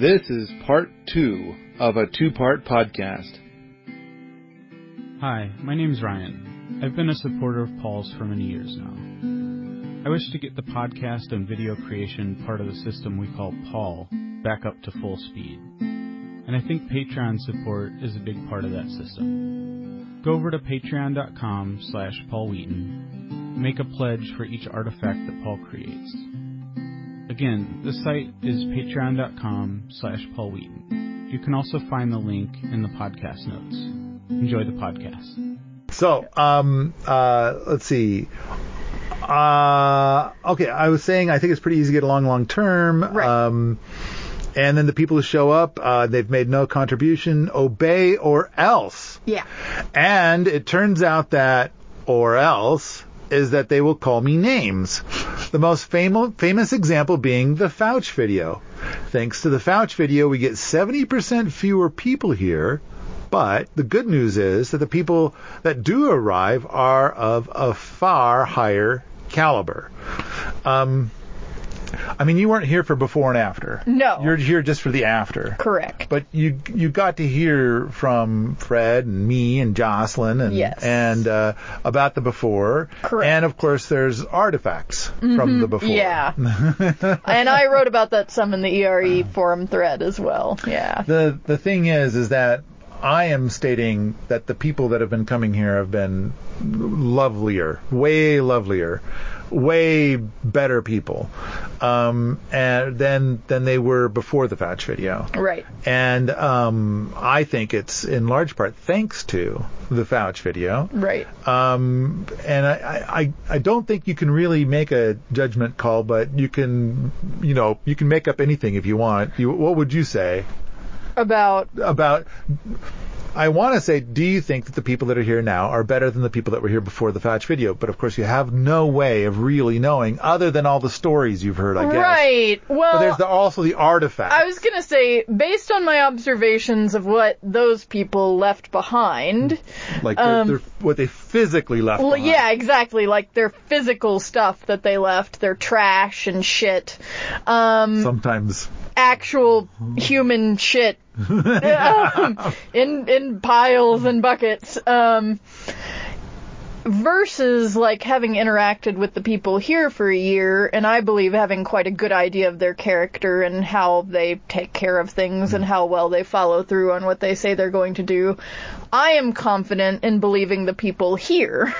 This is part two of a two part podcast. Hi, my name's Ryan. I've been a supporter of Paul's for many years now. I wish to get the podcast and video creation part of the system we call Paul back up to full speed. And I think Patreon support is a big part of that system. Go over to patreon.com slash Paul Wheaton. Make a pledge for each artifact that Paul creates. Again, the site is patreon.com slash Paul Wheaton. You can also find the link in the podcast notes. Enjoy the podcast. So, um, uh, let's see. Uh, okay, I was saying I think it's pretty easy to get along long term. Right. Um, and then the people who show up, uh, they've made no contribution, obey or else. Yeah. And it turns out that or else is that they will call me names. The most famo- famous example being the Fouch video. Thanks to the Fouch video, we get 70% fewer people here. But the good news is that the people that do arrive are of a far higher caliber. Um, I mean, you weren't here for before and after. No. You're here just for the after. Correct. But you you got to hear from Fred and me and Jocelyn and Yes. and uh, about the before. Correct. And of course, there's artifacts from the before. Yeah. and I wrote about that some in the ERE forum thread as well. Yeah. The the thing is, is that I am stating that the people that have been coming here have been lovelier, way lovelier, way better people, um, and than than they were before the Fouch video. Right. And um, I think it's in large part thanks to the Fouch video. Right. Um, and I, I, I don't think you can really make a judgment call, but you can, you know, you can make up anything if you want. You, what would you say About about? I want to say, do you think that the people that are here now are better than the people that were here before the Fouch video? But of course, you have no way of really knowing, other than all the stories you've heard, I guess. right. Well, But there's the, also the artifact. I was gonna say, based on my observations of what those people left behind, like they're, um, they're, what they physically left. well, behind. yeah, exactly, like their physical stuff that they left, their trash and shit, um, Sometimes actual human shit, um, in in piles and buckets, um, versus like having interacted with the people here for a year, and I believe having quite a good idea of their character and how they take care of things and how well they follow through on what they say they're going to do. I am confident in believing the people here.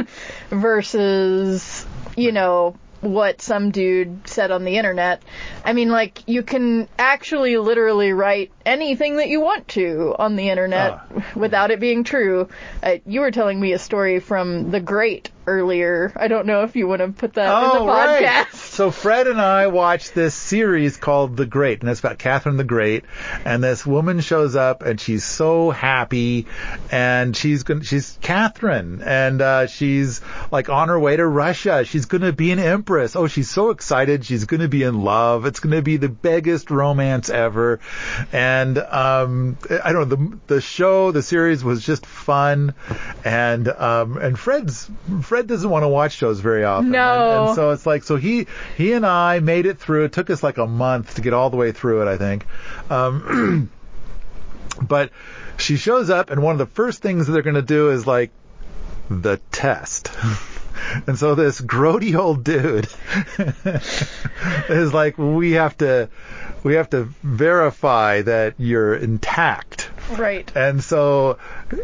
Versus, you know, what some dude said on the internet. I mean, like, you can actually literally write anything that you want to on the internet without it being true. Uh, you were telling me a story from The Great earlier. I don't know if you want to put that in the Oh, right. So Fred and I watched this series called The Great, and it's about Catherine the Great. And this woman shows up, and she's so happy, and she's going she's Catherine, and uh, she's like on her way to Russia. She's going to be an empress. Oh, she's so excited. She's going to be in love. It's going to be the biggest romance ever. And um, I don't know the the show, the series was just fun, and um, and Fred's Fred doesn't want to watch shows very often. No. And, and so it's like so he he and I made it through. It took us like a month to get all the way through it, I think. Um, but she shows up, and one of the first things that they're going to do is like the test. And so this grody old dude is like, we have to, we have to verify that you're intact. Right. And so,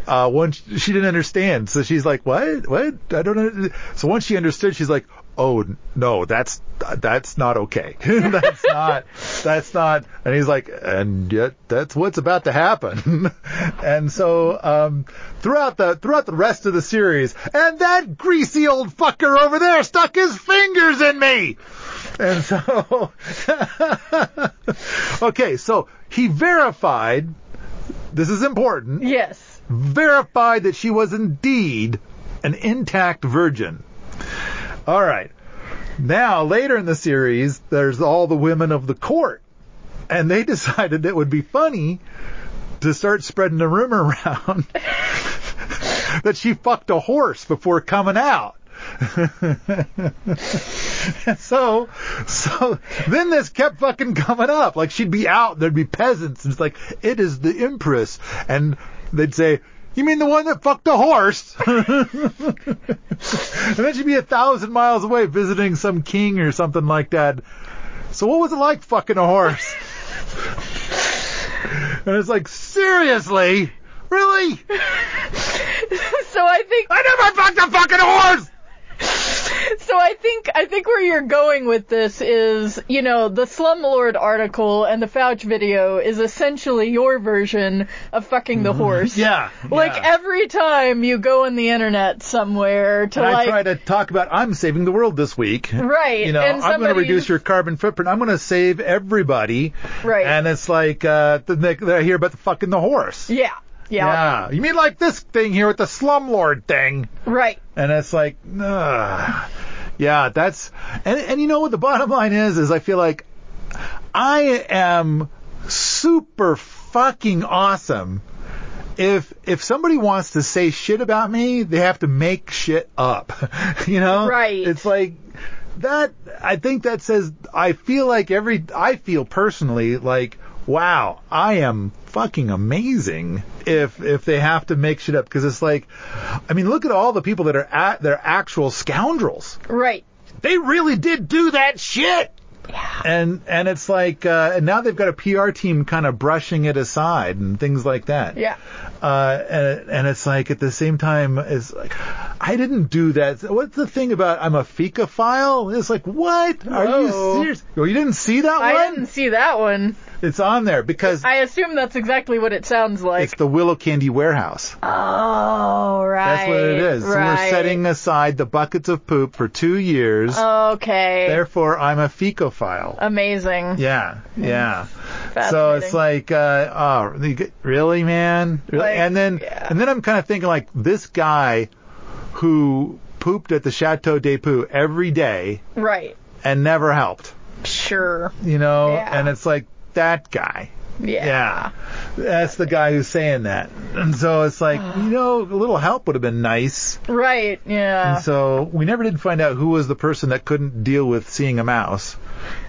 uh, once she didn't understand, so she's like, "What? What? I don't know." So once she understood, she's like, "Oh no, that's that's not okay. that's not that's not." And he's like, "And yet that's what's about to happen." and so, um, throughout the throughout the rest of the series, and that greasy old fucker over there stuck his fingers in me. And so, okay, so he verified. This is important Yes. verified that she was indeed an intact virgin. All right. Now, later in the series, there's all the women of the court, and they decided it would be funny to start spreading the rumor around that she fucked a horse before coming out. so, so then this kept fucking coming up. Like she'd be out, there'd be peasants, and it's like, it is the Empress, and they'd say. You mean the one that fucked a horse? and then she'd be a thousand miles away visiting some king or something like that. So what was it like fucking a horse? and it's like, seriously? Really? so I think I never fucked a fucking horse! so I think I think where you're going with this is, you know, the Slumlord article and the Fouch video is essentially your version of fucking the horse. Yeah. Like yeah. every time you go on the internet somewhere to and I like try to talk about I'm saving the world this week. Right, You know, and I'm going to reduce your carbon footprint. I'm going to save everybody. Right. And it's like uh, then they, they hear about the fucking the horse. Yeah. Yeah. Yeah. You mean like this thing here with the slumlord thing? Right. And it's like, ugh. yeah, that's, and, and you know what the bottom line is, is I feel like I am super fucking awesome. If, if somebody wants to say shit about me, they have to make shit up. you know? Right. It's like, that, I think that says, I feel like every, I feel personally like, wow, I am fucking amazing if if they have to make shit up because it's like I mean look at all the people that are at they're actual scoundrels. Right. They really did do that shit. Yeah. And and it's like uh, and now they've got a PR team kind of brushing it aside and things like that. Yeah. Uh, and and it's like at the same time it's like I didn't do that. What's the thing about I'm a fecophile? It's like what? Are you serious? You didn't see that I one? I didn't see that one. It's on there because I assume that's exactly what it sounds like. it's the Willow Candy Warehouse. oh, right. That's what it is. So we're Right. setting aside the buckets of poop for two years. Okay. Therefore, I'm a fecophile. Amazing. Yeah, yeah. So Fascinating. it's like, uh, oh, you really, man? Really? Like, and then, yeah. and then I'm kind of thinking like this guy who pooped at the Chateau des Poux every day Right. and never helped, Sure. you know? Yeah. And it's like that guy. Yeah. Yeah. That's the guy who's saying that. And so it's like, you know, a little help would have been nice. Right. Yeah. And so we never did find out who was the person that couldn't deal with seeing a mouse.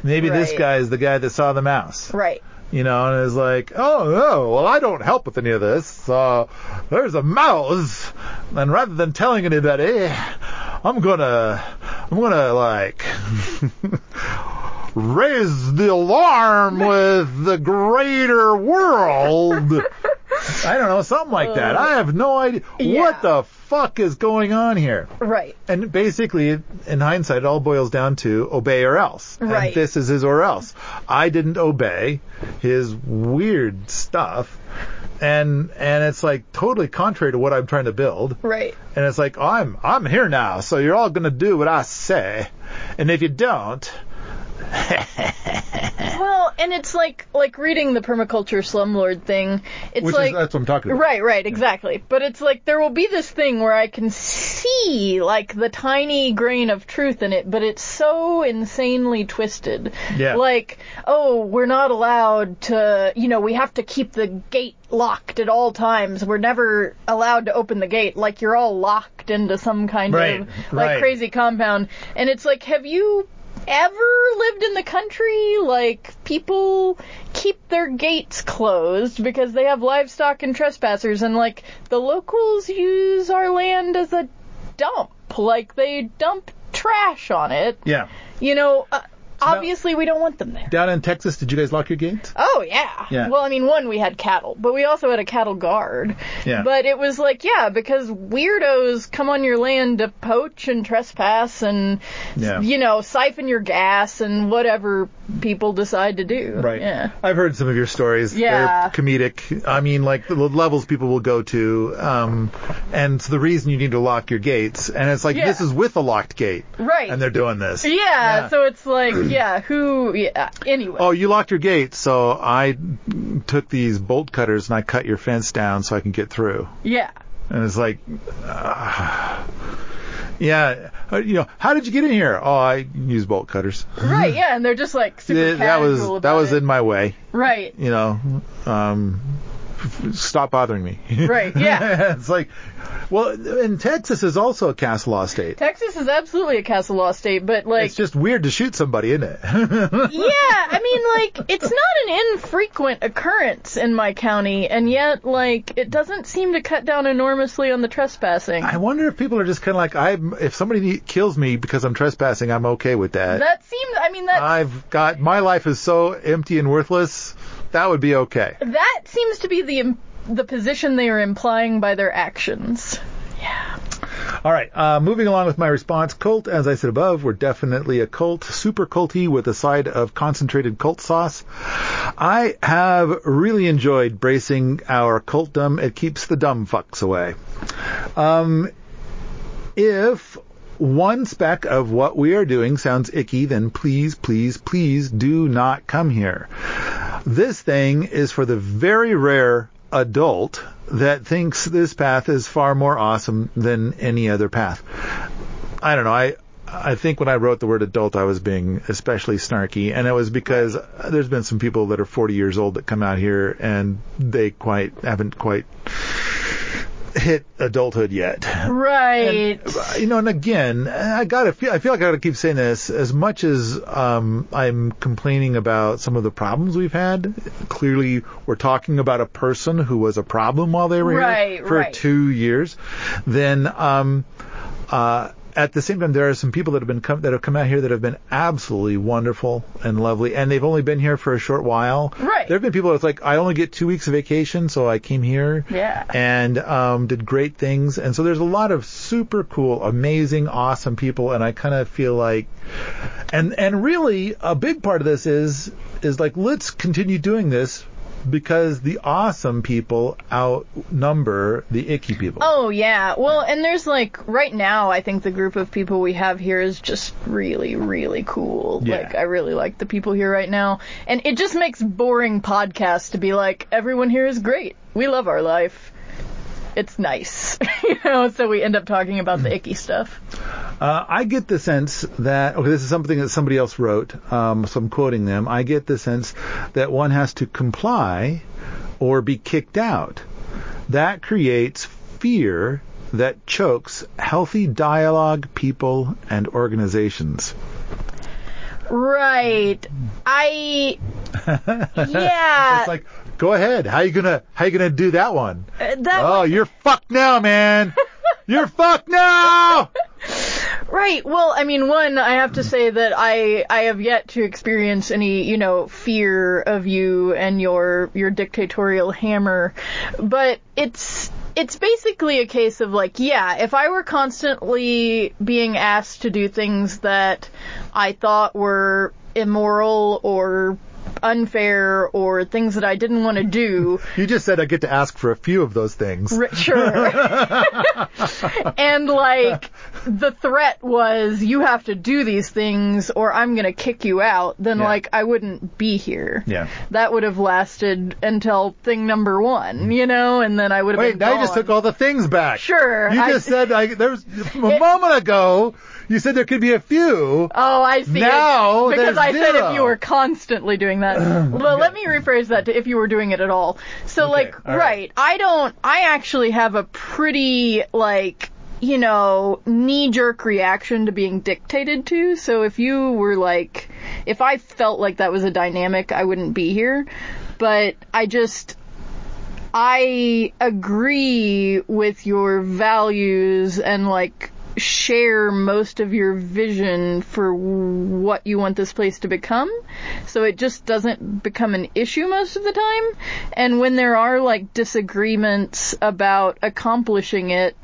Maybe this guy is the guy that saw the mouse. right. You know, and is like, oh no, well I don't help with any of this. Uh, there's a mouse, and rather than telling anybody, I'm gonna, I'm gonna like raise the alarm with the greater world. I don't know, something like that. I have no idea Yeah. what the fuck is going on here. Right. And basically, in hindsight, it all boils down to obey or else. Right. And this is his or else. I didn't obey his weird stuff. And, and it's like totally contrary to what I'm trying to build. Right. And it's like, I'm, I'm here now, so you're all gonna do what I say. And if you don't, Well, and it's like like reading the permaculture slumlord thing. It's which like is, that's what I'm talking about. Right, right, exactly. But it's like there will be this thing where I can see like the tiny grain of truth in it, but it's so insanely twisted. Yeah. Like, oh, we're not allowed to, you know, we have to keep the gate locked at all times. We're never allowed to open the gate. Like you're all locked into some kind Right, of like right. crazy compound. And it's like, have you ever lived in the country? Like people keep their gates closed because they have livestock and trespassers and like the locals use our land as a dump. Like they dump trash on it. Yeah. You know, uh, obviously we don't want them there. Down in Texas, did you guys lock your gates? Oh yeah. Yeah. Well, I mean, one we had cattle, but we also had a cattle guard. Yeah. But it was like, yeah, because weirdos come on your land to poach and trespass and Yeah. you know siphon your gas and whatever people decide to do. Right. Yeah. I've heard some of your stories. Yeah. They're comedic. I mean, like the levels people will go to, um, and it's the reason you need to lock your gates. And it's like Yeah. this is with a locked gate, Right. and they're doing this. yeah, Yeah. So it's like, yeah, who? Yeah. Anyway. Oh, you locked your gate, so I took these bolt cutters and I cut your fence down so I can get through. Yeah. And it's like, uh, yeah, uh, you know, how did you get in here? Oh, I use bolt cutters. Right. Yeah. And they're just like super Yeah, that was that was it. in my way. Right. You know, um, stop bothering me. Right, yeah. it's like, well, and Texas is also a castle law state. Texas is absolutely a castle law state, but like, It's just weird to shoot somebody, isn't it? yeah, I mean, like, it's not an infrequent occurrence in my county, and yet, like, it doesn't seem to cut down enormously on the trespassing. I wonder if people are just kind of like, I, if somebody kills me because I'm trespassing, I'm okay with that. That seems, I mean, that I've got my life is so empty and worthless. That would be okay. that seems to be the the position they are implying by their actions. Yeah. All right, uh, moving along with my response. Cult, as I said above, we're definitely a cult, super culty with a side of concentrated cult sauce. I have really enjoyed bracing our cultdom. It keeps the dumb fucks away. Um, if one speck of what we are doing sounds icky, then please, please, please do not come here. This thing is for the very rare adult that thinks this path is far more awesome than any other path. I don't know. I I think when I wrote the word adult, I was being especially snarky, and it was because there's been some people that are 40 years old that come out here and they quite haven't quite hit adulthood yet. Right. You know, and again, I gotta feel, I feel like I gotta keep saying this. As much as um, I'm complaining about some of the problems we've had, clearly we're talking about a person who was a problem while they were Right, here for right. two years. Then, um, uh, at the same time, there are some people that have been come, that have come out here that have been absolutely wonderful and lovely, and they've only been here for a short while. Right. There have been people that's like, I only get two weeks of vacation, so I came here Yeah. and um, did great things. And so there's a lot of super cool, amazing, awesome people, and I kind of feel like, and and really a big part of this is is like let's continue doing this because the awesome people outnumber the icky people. Oh yeah. Well, and there's like right now I think the group of people we have here is just really really cool. Yeah. Like I really like the people here right now. And it just makes boring podcasts to be like everyone here is great. We love our life. It's nice. you know, so we end up talking about the icky stuff. Uh, I get the sense that okay, this is something that somebody else wrote, um, so I'm quoting them. I get the sense that one has to comply or be kicked out. That creates fear that chokes healthy dialogue, people, and organizations. Right. I Yeah. It's like, go ahead. How you gonna how you gonna do that one? Uh, that Oh, you're fucked now, man. you're fucked now. Right. Well, I mean, one, I have to say that I I have yet to experience any, you know, fear of you and your your dictatorial hammer, but it's it's basically a case of like, yeah, if I were constantly being asked to do things that I thought were immoral or unfair or things that I didn't want to do, You just said I get to ask for a few of those things. Sure. and like the threat was you have to do these things or I'm going to kick you out, then Yeah. like I wouldn't be here. Yeah. That would have lasted until thing number 1, you know, and then I would have Wait, been now you just took all the things back. Sure, You I- just said I, there was a moment ago. You said there could be a few. Oh, I see. Now because I said if you were constantly doing that. well, let me rephrase that to if you were doing it at all. So, like, all right. right, I don't. I actually have a pretty like. You know, knee jerk reaction to being dictated to. So if you were like, if I felt like that was a dynamic, I wouldn't be here. But I just, I agree with your values and like share most of your vision for what you want this place to become. So it just doesn't become an issue most of the time. And when there are like disagreements about accomplishing it,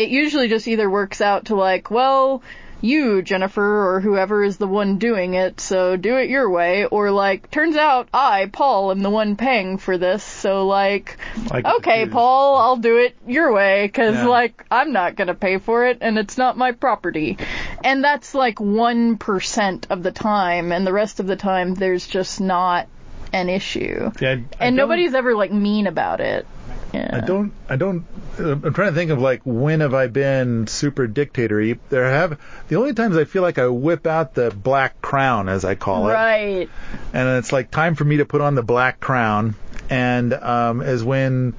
it usually just either works out to like, well, you, Jennifer, or whoever is the one doing it, so do it your way, or like, turns out I, Paul, am the one paying for this, so like, okay. Paul, I'll do it your way, cause Yeah. like, I'm not gonna pay for it, and it's not my property. And that's like 1% of the time, and the rest of the time there's just not an issue. Yeah, I- I and nobody's ever like mean about it. Yeah. I don't. I don't. uh, I'm trying to think of like when have I been super dictatory? There have the only times I feel like I whip out the black crown, as I call it, Right. and it's like time for me to put on the black crown and um, is when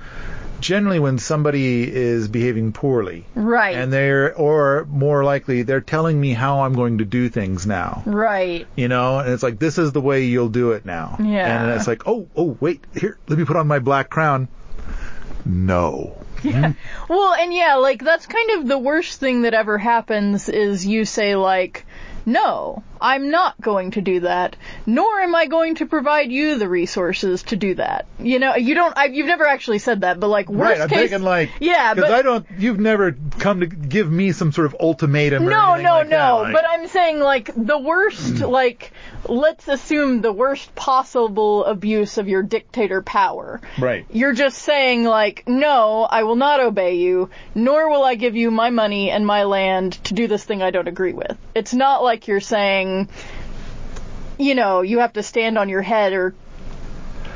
generally when somebody is behaving poorly. Right. And they're, or more likely, they're telling me how I'm going to do things now. right. You know, and it's like, this is the way you'll do it now. Yeah. And it's like, oh, oh, wait, here, let me put on my black crown. No. Yeah. Well, and yeah, like that's kind of the worst thing that ever happens is you say like, no, I'm not going to do that, nor am I going to provide you the resources to do that. You know, you don't, I, you've never actually said that, but like worst right, I'm case, thinking like, yeah, because I don't, you've never come to give me some sort of ultimatum. or no, no, like that, no. like- But I'm saying like the worst, hmm. like let's assume the worst possible abuse of your dictator power. Right. You're just saying like, no, I will not obey you, nor will I give you my money and my land to do this thing I don't agree with. It's not like you're saying, you know, you have to stand on your head or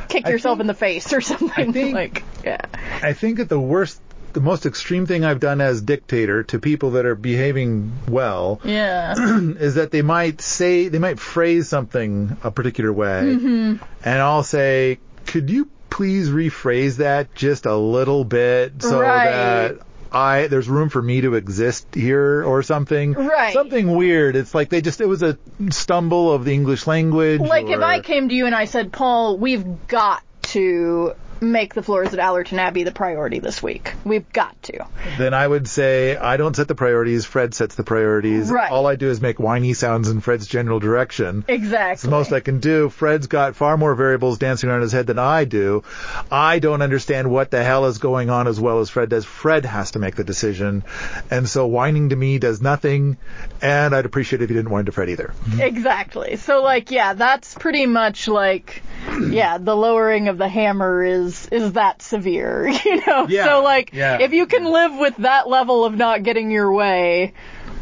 kick I yourself think- in the face or something think- like, yeah. I think that the worst, the most extreme thing I've done as dictator to people that are behaving well Yeah. is that they might say, they might phrase something a particular way, Mm-hmm. and I'll say, could you please rephrase that just a little bit so Right. that I there's room for me to exist here or something. Right. Something weird. It's like they just it was a stumble of the English language. Like if I came to you and I said, Paul, we've got to make the floors at Allerton Abbey the priority this week. We've got to. then I would say I don't set the priorities. Fred sets the priorities. Right. All I do is make whiny sounds in Fred's general direction. Exactly. It's the most I can do. Fred's got far more variables dancing around his head than I do. I don't understand what the hell is going on as well as Fred does. Fred has to make the decision. And so whining to me does nothing. And I'd appreciate it if you didn't whine to Fred either. Mm-hmm. Exactly. So like, yeah, that's pretty much like, yeah, the lowering of the hammer is is that severe, you know. Yeah, So like, yeah. if you can live with that level of not getting your way,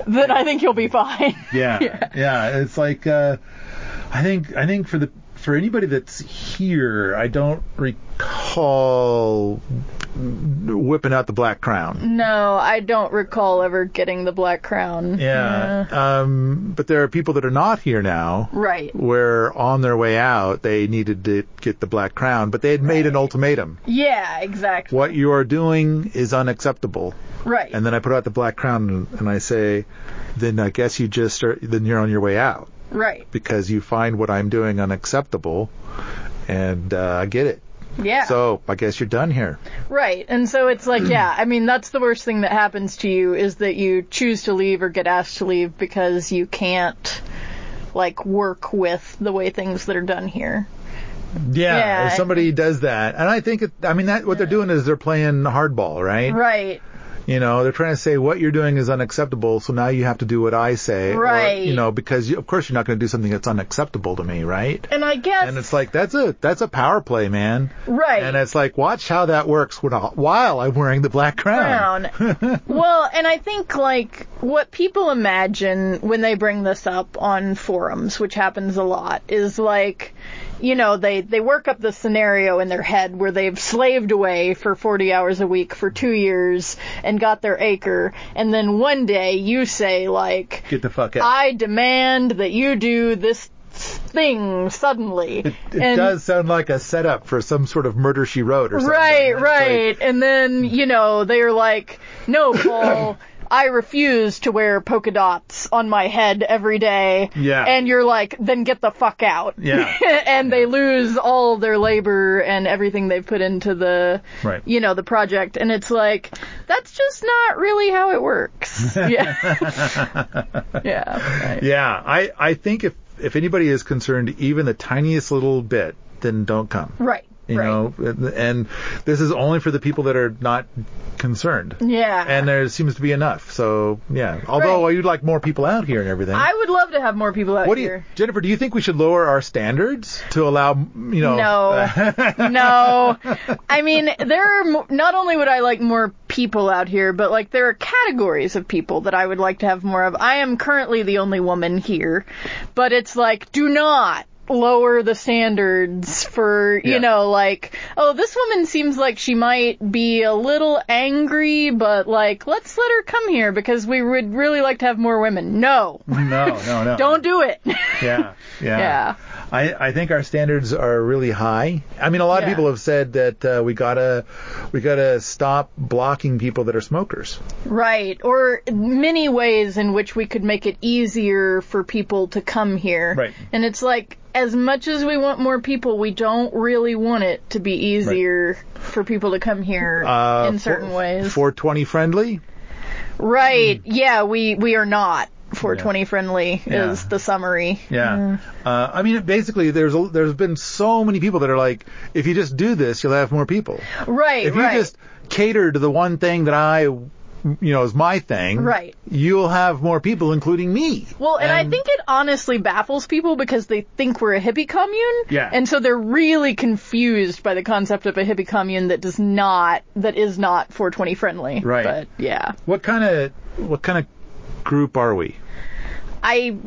then I think you'll be fine. Yeah, yeah. It's like uh, I think I think for the for anybody that's here, I don't recall whipping out the black crown. No, I don't recall ever getting the black crown. Yeah. Um, but there are people that are not here now. Right. Where on their way out they needed to get the black crown, but they had made an ultimatum. Yeah, exactly. What you are doing is unacceptable. Right. And then I put out the black crown and, and I say, then I guess you just start, then you're on your way out. Right. because you find what I'm doing unacceptable, and uh, I get it. Yeah. So I guess you're done here. Right. And so it's like, yeah, I mean, that's the worst thing that happens to you is that you choose to leave or get asked to leave because you can't, like, work with the way things that are done here. Yeah, Yeah. if somebody does that, and I think it, I mean that what they're doing is they're playing hardball, right? Right. You know, they're trying to say what you're doing is unacceptable, so now you have to do what I say, or, Right. you know, because you, of course you're not going to do something that's unacceptable to me, right? And I guess. And it's like that's a that's a power play, man. right. And it's like watch how that works when, while I'm wearing the black crown. crown. well, and I think like what people imagine when they bring this up on forums, which happens a lot, is like, you know, they they work up the scenario in their head where they've slaved away for 40 hours a week for 2 years and got their acre, and then one day you say like, Get the fuck out. I demand that you do this thing suddenly. It and does sound like a setup for some sort of murder she wrote or something. Right, It's like- right. and then, you know, they're like, no, Paul, I refuse to wear polka dots on my head every day. Yeah. And you're like, then get the fuck out. Yeah. and they lose all their labor and everything they've put into the, Right. you know, the project. And it's like, that's just not really how it works. yeah. yeah. Right. Yeah, I, I think if, if anybody is concerned even the tiniest little bit, then don't come. Right. You right. know, and, and this is only for the people that are not concerned. Yeah. And there seems to be enough. So, yeah. Although you'd like more people out here and everything. I would love to have more people out what do you, here. Jennifer, do you think we should lower our standards to allow, you know, No, no. I mean, there are mo- not only would I like more people out here, but like there are categories of people that I would like to have more of. I am currently the only woman here, but it's like do not lower the standards for, you Yeah. know, like, oh, this woman seems like she might be a little angry, but like, let's let her come here because we would really like to have more women. No. No, no, no. Don't do it. Yeah, yeah. Yeah. I, I think our standards are really high. I mean, a lot of people have said that uh, we gotta we gotta stop blocking people that are smokers. Right, or many ways in which we could make it easier for people to come here. Right. And it's like, as much as we want more people, we don't really want it to be easier for people to come here Uh, in certain for- ways. 420 friendly. right, yeah, we, we are not 420 friendly Yeah. is the summary. Yeah. Uh, I mean, basically, there's a, there's been so many people that are like, if you just do this, you'll have more people. Right, If you right. just cater to the one thing that I, you know, is my thing, Right. You'll have more people, including me. Well, and, I think it honestly baffles people because they think we're a hippie commune. Yeah. And so they're really confused by the concept of a hippie commune that does not, that is not 420 friendly. Right. But yeah. what kind of what kind of group are we? I,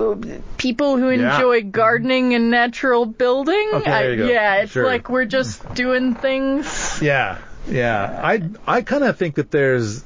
people who Yeah. enjoy mm-hmm. gardening and natural building. Okay, I, there you go. Yeah, it's Sure. like we're just doing things. Yeah, yeah. I I kind of think that there's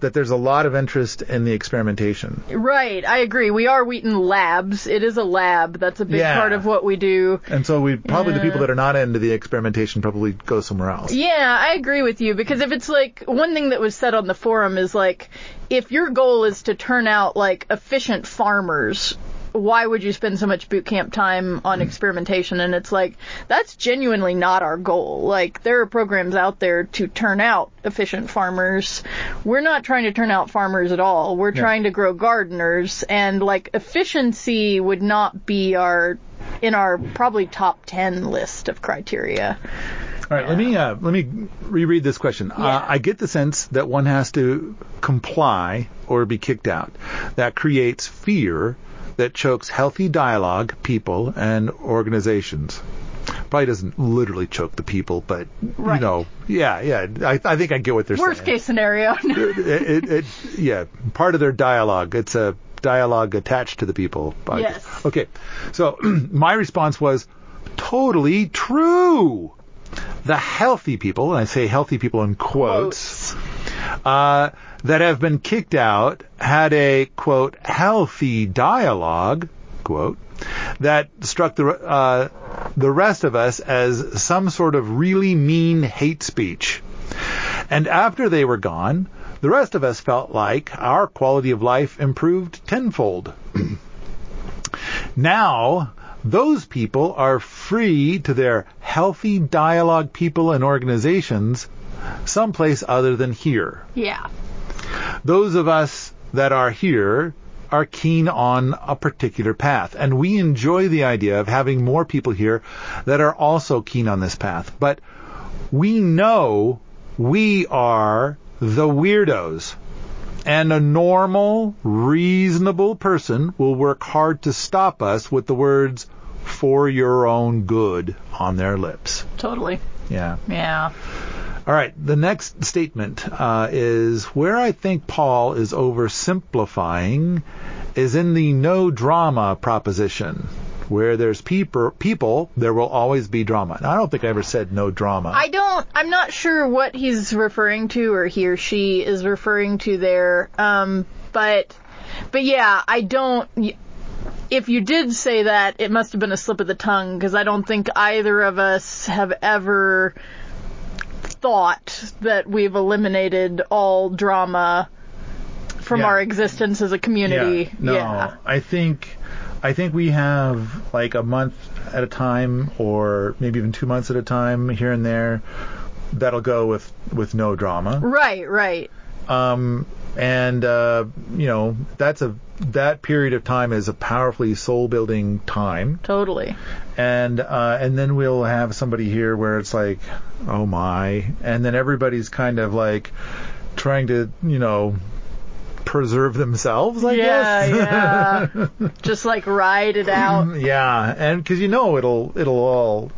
that there's a lot of interest in the experimentation. Right, I agree. We are Wheaton Labs. It is a lab. That's a big Yeah. part of what we do. And so we probably the people that are not into the experimentation probably go somewhere else. Yeah, I agree with you because if it's like one thing that was said on the forum is like if your goal is to turn out like efficient farmers, why would you spend so much boot camp time on experimentation? And it's like that's genuinely not our goal. Like there are programs out there to turn out efficient farmers. We're not trying to turn out farmers at all. We're trying to grow gardeners and like efficiency would not be our in our probably top 10 list of criteria. All right, let me uh, let me reread this question. Yeah. Uh, I get the sense that one has to comply or be kicked out. That creates fear that chokes healthy dialogue, people, and organizations. Probably doesn't literally choke the people, but you know, yeah, yeah. I, I think I get what they're Worst saying. Worst case scenario. it, it, it, yeah, part of their dialogue. It's a dialogue attached to the people. Yes. Okay. So my response was totally true. The healthy people, and I say healthy people in quotes, uh, that have been kicked out had a quote healthy dialogue quote that struck the uh, the rest of us as some sort of really mean hate speech. And after they were gone, the rest of us felt like our quality of life improved tenfold. now, those people are free to their healthy dialogue people and organizations someplace other than here. Yeah. Those of us that are here are keen on a particular path, and we enjoy the idea of having more people here that are also keen on this path. But we know we are the weirdos. And a normal, reasonable person will work hard to stop us with the words, for your own good on their lips. Totally. Yeah. Yeah. All right. The next statement uh, is where I think Paul is oversimplifying is in the no drama proposition. Where there's people, people, there will always be drama. Now, I don't think I ever said no drama. I don't, I'm not sure what he's referring to or he or she is referring to there. Um, but, but yeah, I don't, if you did say that, it must have been a slip of the tongue because I don't think either of us have ever thought that we've eliminated all drama from Yeah. our existence as a community. Yeah, no, Yeah. I think I think we have like a month at a time, or maybe even two months at a time here and there. That'll go with with no drama. Right, right. Um, and uh, you know that's a that period of time is a powerfully soul building time. Totally. and uh, and then we'll have somebody here where it's like, oh my, and then everybody's kind of like trying to, you know, preserve themselves, I yeah, guess. yeah. Just like ride it out. yeah, and because you know it'll it'll all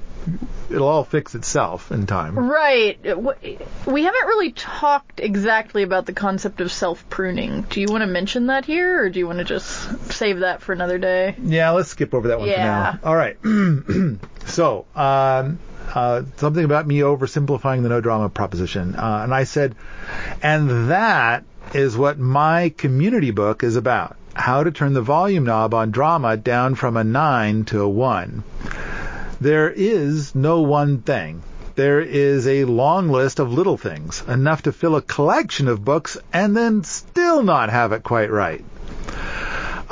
it'll all fix itself in time. Right. We haven't really talked exactly about the concept of self pruning. Do you want to mention that here, or do you want to just save that for another day? Yeah, let's skip over that one Yeah. for now. All right. so, um, uh, something about me oversimplifying the no drama proposition. Uh, and I said, and that is what my community book is about. How to turn the volume knob on drama down from a 9 to a 1. There is no one thing. There is a long list of little things, enough to fill a collection of books and then still not have it quite right.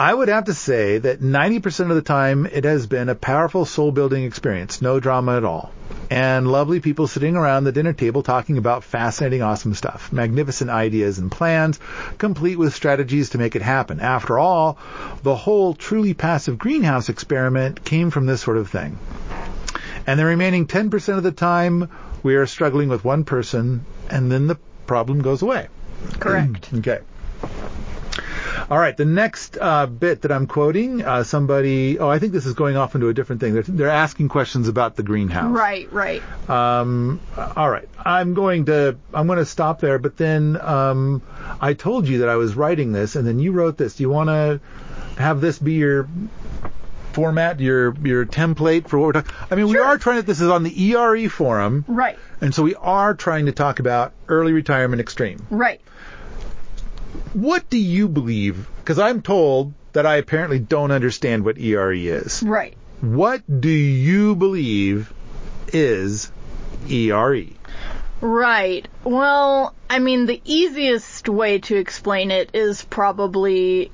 I would have to say that 90% of the time it has been a powerful soul building experience, no drama at all. And lovely people sitting around the dinner table talking about fascinating, awesome stuff, magnificent ideas and plans, complete with strategies to make it happen. After all, the whole truly passive greenhouse experiment came from this sort of thing. And the remaining 10% of the time, we are struggling with one person, and then the problem goes away. Correct. Okay. All right, the next uh, bit that I'm quoting, uh, somebody, oh, I think this is going off into a different thing. They're, they're asking questions about the greenhouse. right, right. Um, all right, I'm going to, I'm going to stop there, but then um, I told you that I was writing this, and then you wrote this. Do you want to have this be your format, your your template for what we're talking? I mean, we are trying to, this is on the ERE forum, Right, and so we are trying to talk about early retirement extreme. right. What do you believe? Because I'm told that I apparently don't understand what ERE is. Right. What do you believe is ERE? Right. Well, I mean, the easiest way to explain it is probably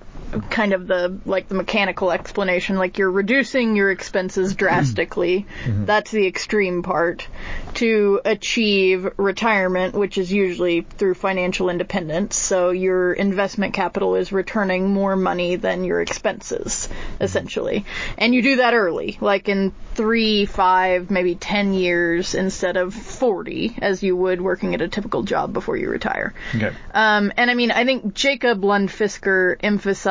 kind of the like the mechanical explanation like you're reducing your expenses drastically. That's the extreme part. To achieve retirement which is usually through financial independence so your investment capital is returning more money than your expenses essentially. And you do that early like in 3 5 maybe 10 years instead of 40 as you would working at a typical job before you retire. Okay. um, and I mean, I think Jacob Lund Fisker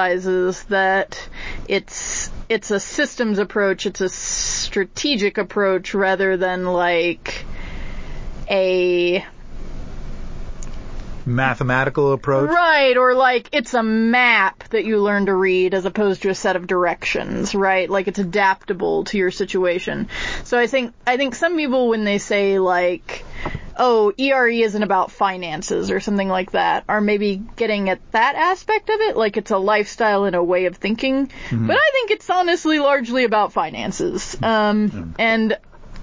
emphasizes that it's it's a systems approach, it's a strategic approach rather than like a Mathematical approach. right or like it's a map that you learn to read as opposed to a set of directions, right? Like it's adaptable to your situation. So I think I think some people when they say like oh, ERE isn't about finances or something like that, are maybe getting at that aspect of it, like it's a lifestyle and a way of thinking. But I think it's honestly largely about finances. Um, and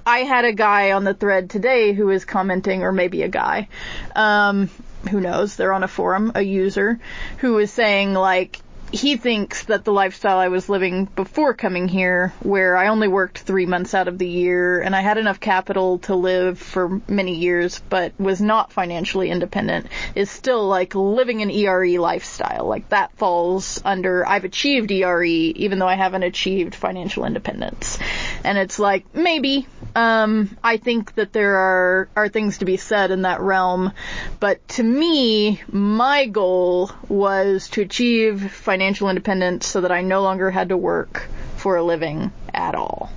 I had a guy on the thread today who was commenting, or maybe a guy, um, who knows, they're on a forum, a user, who was saying like, he thinks that the lifestyle I was living before coming here, where I only worked three months out of the year and I had enough capital to live for many years, but was not financially independent, is still like living an ERE lifestyle. Like that falls under I've achieved ERE even though I haven't achieved financial independence. And it's like maybe um, I think that there are are things to be said in that realm, but to me, my goal was to achieve financial independence so that I no longer had to work for a living at all.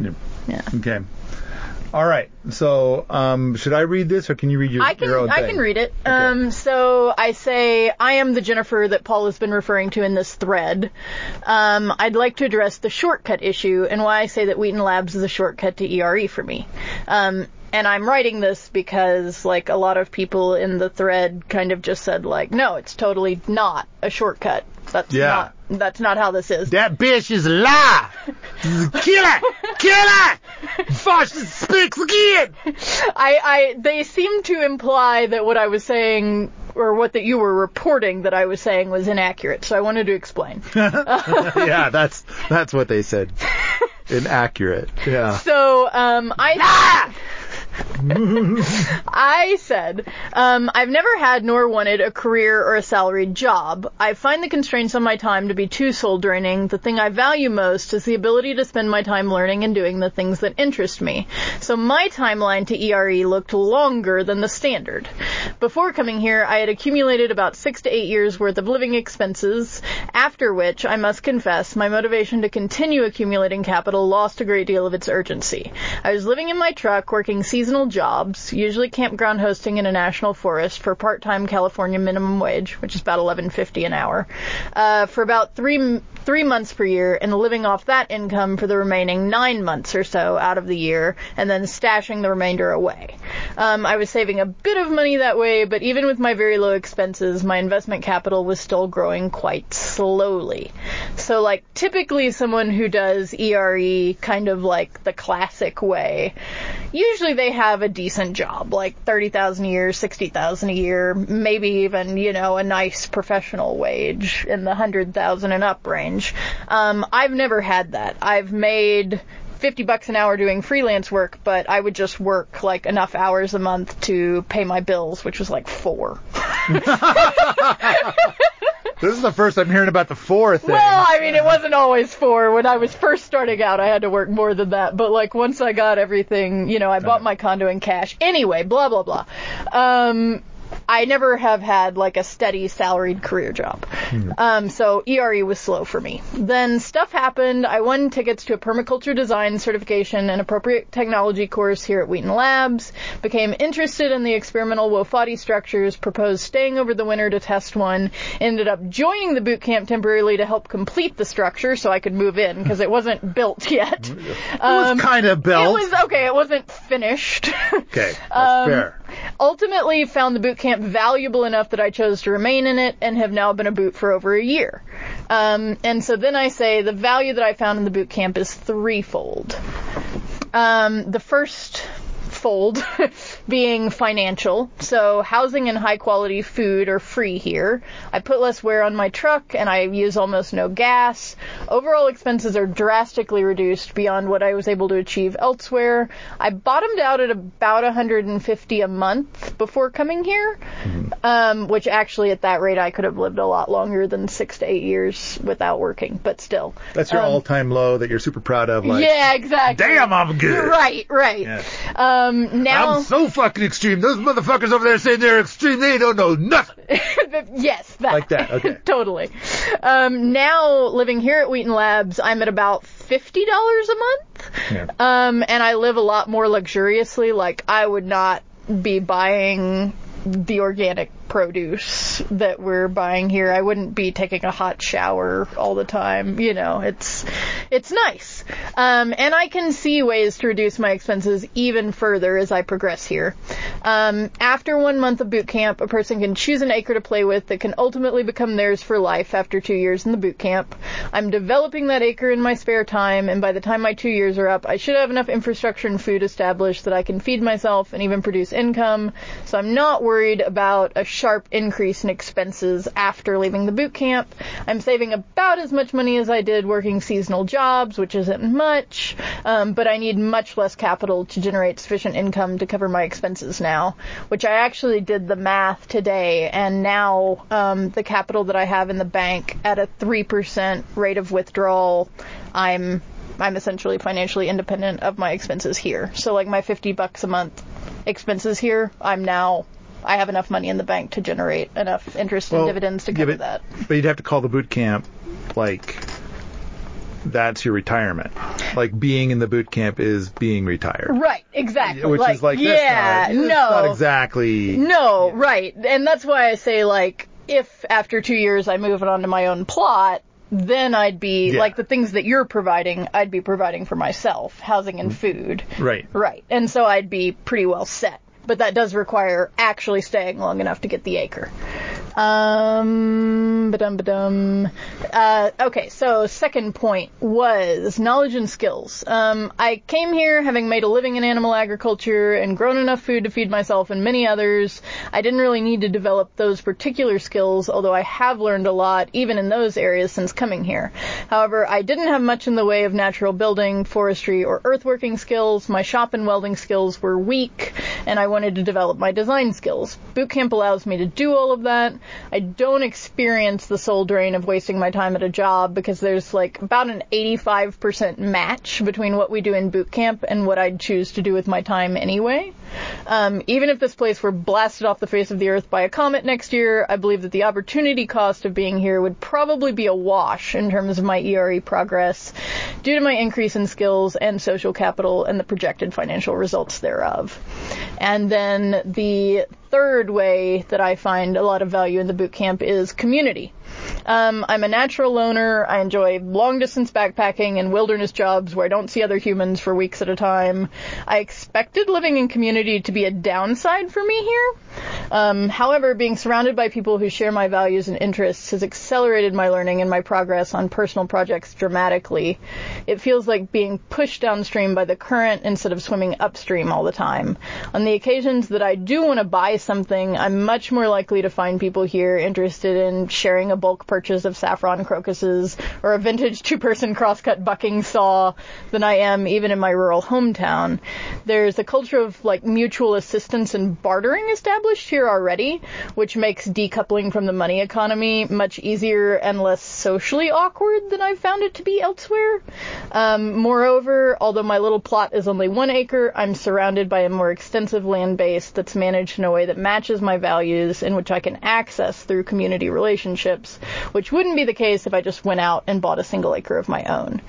Yep. Yeah. Okay. All right. So, um, should I read this, or can you read your, I can your own I can read it. Um, so I say I am the Jennifer that Paul has been referring to in this thread. Um, I'd like to address the shortcut issue and why I say that Wheaton Labs is a shortcut to ERE for me. Um, and I'm writing this because like a lot of people in the thread kind of just said like, no, it's totally not a shortcut. That's Yeah. not that's not how this is. That bitch is alive. Kill her! Kill her! Before speaks again! I, I, they seem to imply that what I was saying, or what that you were reporting that I was saying was inaccurate. So I wanted to explain. yeah, that's that's what they said. Inaccurate. Yeah. So, um, I, I said, um, I've never had nor wanted a career or a salaried job. I find the constraints on my time to be too soul draining. The thing I value most is the ability to spend my time learning and doing the things that interest me. So my timeline to ERE looked longer than the standard. Before coming here, I had accumulated about six to eight years worth of living expenses, after which, I must confess, my motivation to continue accumulating capital lost a great deal of its urgency. I was living in my truck, working seasonal jobs, usually campground hosting in a national forest for part-time California minimum wage, which is about 11.50 an hour, uh, for about three three months per year, and living off that income for the remaining nine months or so out of the year, and then stashing the remainder away. Um, I was saving a bit of money that way, but even with my very low expenses, my investment capital was still growing quite slowly. So, like, typically someone who does ERE kind of like the classic way, usually they have a decent job, like 30,000 a year, 60,000 a year, maybe even, you know, a nice professional wage in the 100,000 and up range. Um, I've never had that. I've made 50 bucks an hour doing freelance work, but I would just work like enough hours a month to pay my bills, which was like four. This is the first I'm hearing about the four thing. Well, I mean, it wasn't always four. When I was first starting out, I had to work more than that. But like once I got everything, you know, I bought my condo in cash. Anyway, blah blah blah. Um, I never have had like a steady salaried career job. Um, so ERE was slow for me. Then stuff happened. I won tickets to a permaculture design certification and appropriate technology course here at Wheaton Labs, became interested in the experimental Wofati structures, proposed staying over the winter to test one, ended up joining the boot camp temporarily to help complete the structure so I could move in because it wasn't built yet. it was kind of built. It was okay, it wasn't finished. okay, that's Um, fair. Ultimately found the boot camp valuable enough that I chose to remain in it and have now been a boot for over a year. Um, and so then I say the value that I found in the boot camp is threefold. Um, the first fold being financial. So housing and high quality food are free here. I put less wear on my truck and I use almost no gas. Overall expenses are drastically reduced beyond what I was able to achieve elsewhere. I bottomed out at about 150 a month before coming here, um, which actually at that rate I could have lived a lot longer than six to eight years without working, but still. That's your um, all-time low that you're super proud of. Like, yeah, exactly. damn, I'm good. Right, right. Yeah. Um, now, I'm so fucking extreme. Those motherfuckers over there saying they're extreme, they don't know nothing. yes, that. Like that, okay. totally. Um, now living here at Wheaton Labs, I'm at about fifty dollars a month. Yeah. Um, and I live a lot more luxuriously. Like I would not be buying the organic produce that we're buying here. I wouldn't be taking a hot shower all the time. You know, it's it's nice. Um, and I can see ways to reduce my expenses even further as I progress here. Um, after one month of boot camp, a person can choose an acre to play with that can ultimately become theirs for life after two years in the boot camp. I'm developing that acre in my spare time, and by the time my two years are up, I should have enough infrastructure and food established that I can feed myself and even produce income. So I'm not worried about a sharp increase in expenses after leaving the boot camp. I'm saving about as much money as I did working seasonal jobs, which isn't much, um, but I need much less capital to generate sufficient income to cover my expenses now, which I actually did the math today, and now um, the capital that I have in the bank at a 3% rate of withdrawal, I'm I'm essentially financially independent of my expenses here. So like my 50 bucks a month expenses here, I'm now I have enough money in the bank to generate enough interest and Well, dividends to yeah, cover but- that. But you'd have to call the boot camp like that's your retirement. Like being in the boot camp is being retired. Right, exactly. Which is like yeah, that's not, no, that's not exactly no, right, and that's why I say like if after two years I move it onto my own plot, then I'd be Yeah. like the things that you're providing, I'd be providing for myself, housing and mm. food. right. Right, and so I'd be pretty well set. But that does require actually staying long enough to get the acre. Um, ba-dum, ba-dum. Uh, okay, so second point was knowledge and skills. Um, I came here having made a living in animal agriculture and grown enough food to feed myself and many others. I didn't really need to develop those particular skills, although I have learned a lot even in those areas since coming here. However, I didn't have much in the way of natural building, forestry, or earthworking skills. My shop and welding skills were weak, and I wanted to develop my design skills. Boot camp allows me to do all of that. I don't experience the soul drain of wasting my time at a job because there's like about an 85% match between what we do in boot camp and what I'd choose to do with my time anyway. Um, even if this place were blasted off the face of the earth by a comet next year, I believe that the opportunity cost of being here would probably be a wash in terms of my ERE progress due to my increase in skills and social capital and the projected financial results thereof. And then the third way that I find a lot of value in the boot camp is community. Um, I'm a natural loner. I enjoy long distance backpacking and wilderness jobs where I don't see other humans for weeks at a time. I expected living in community to be a downside for me here. Um, however, being surrounded by people who share my values and interests has accelerated my learning and my progress on personal projects dramatically. It feels like being pushed downstream by the current instead of swimming upstream all the time. On the occasions that I do want to buy something, I'm much more likely to find people here interested in sharing a bulk purchase of saffron crocuses or a vintage two-person crosscut bucking saw than I am even in my rural hometown. There's a culture of like mutual assistance and bartering established here already, which makes decoupling from the money economy much easier and less socially awkward than I've found it to be elsewhere. Um, moreover, although my little plot is only one acre, I'm surrounded by a more extensive land base that's managed in a way that matches my values and which I can access through community relationships, which wouldn't be the case if I just went out and bought a single acre of my own.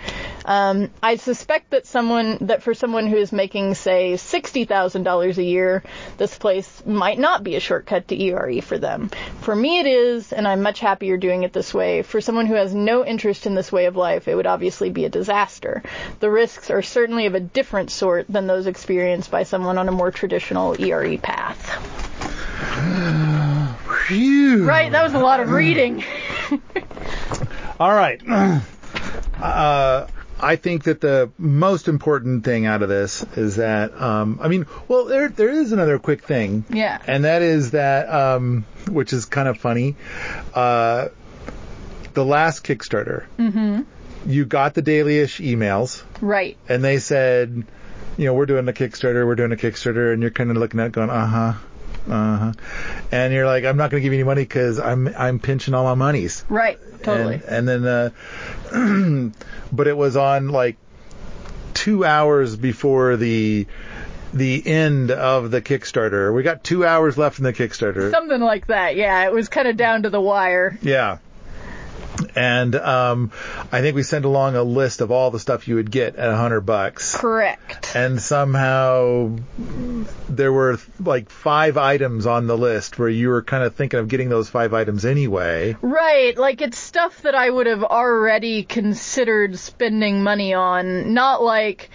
Um, I suspect that someone, that for someone who is making, say, $60,000 a year, this place might not be a shortcut to ERE for them. For me it is, and I'm much happier doing it this way. For someone who has no interest in this way of life, it would obviously be a disaster. The risks are certainly of a different sort than those experienced by someone on a more traditional ERE path. Phew. Right, that was a lot of reading. All right. Uh, I think that the most important thing out of this is that, um, I mean, well, there there is another quick thing, Yeah. and that is that, um, which is kind of funny. Uh, the last Kickstarter, mm-hmm. you got the dailyish emails, Right. and they said, you know, we're doing a Kickstarter, we're doing a Kickstarter, and you're kind of looking at it going, uh huh, uh huh, and you're like, I'm not going to give you any money because I'm I'm pinching all my monies. Right. Totally. And, and then, uh, but it was on like two hours before the the end of the Kickstarter. We got two hours left in the Kickstarter. Something like that. Yeah, it was kind of down to the wire. Yeah. And um, I think we sent along a list of all the stuff you would get at a hundred bucks. Correct. And somehow there were like five items on the list where you were kind of thinking of getting those five items anyway. Right, like it's stuff that I would have already considered spending money on, not like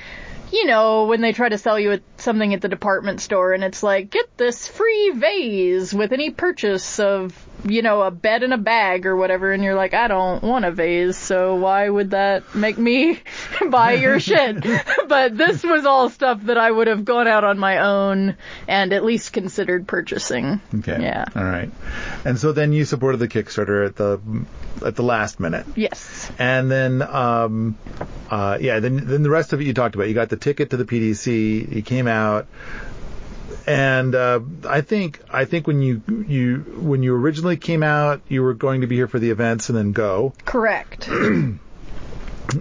you know, when they try to sell you something at the department store and it's like, get this free vase with any purchase of, you know, a bed and a bag or whatever, and you're like, I don't want a vase, so why would that make me buy your shit? but this was all stuff that I would have gone out on my own and at least considered purchasing. Okay. Yeah. All right. And so then you supported the Kickstarter at the at the last minute. Yes. And then, um, uh, yeah, then then the rest of it you talked about. You got the ticket to the PDC. He came out, and uh, I think I think when you you when you originally came out, you were going to be here for the events and then go, Correct. and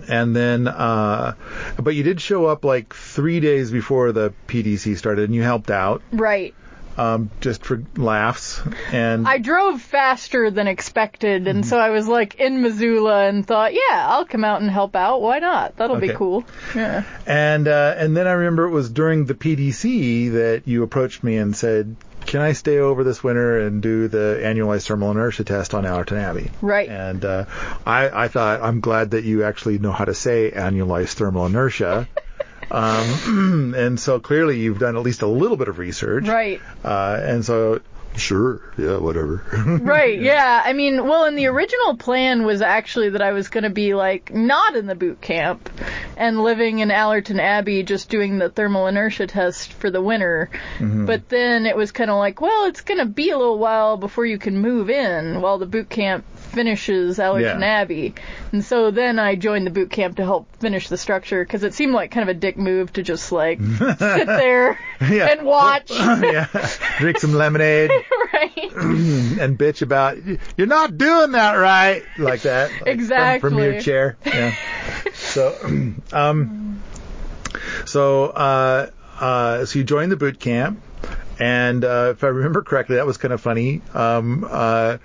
then, uh, but you did show up like three days before the PDC started, and you helped out right. Um, just for laughs. And I drove faster than expected, and so I was like in Missoula and thought, yeah, I'll come out and help out. Why not? That'll be cool. Yeah. And uh, and then I remember it was during the PDC that you approached me and said, "Can I stay over this winter and do the annualized thermal inertia test on Allerton Abbey?" Right. And uh, I I thought I'm glad that you actually know how to say annualized thermal inertia. um, and so clearly you've done at least a little bit of research. Right. Uh, and so sure, yeah, whatever. Right, yeah. I mean, well, and the original plan was actually that I was going to be like not in the boot camp and living in Allerton Abbey just doing the thermal inertia test for the winter. But then it was kind of like, well, it's going to be a little while before you can move in while the boot camp finishes Allerton Yeah. Abbey. And so then I joined the boot camp to help finish the structure because it seemed like kind of a dick move to just like sit there Yeah. and watch. yeah, drink some lemonade. right. and bitch about you're not doing that right like that like, from- from, your chair yeah so um so uh uh, so you joined the boot camp. And uh, if I remember correctly, that was kind of funny. Um, uh,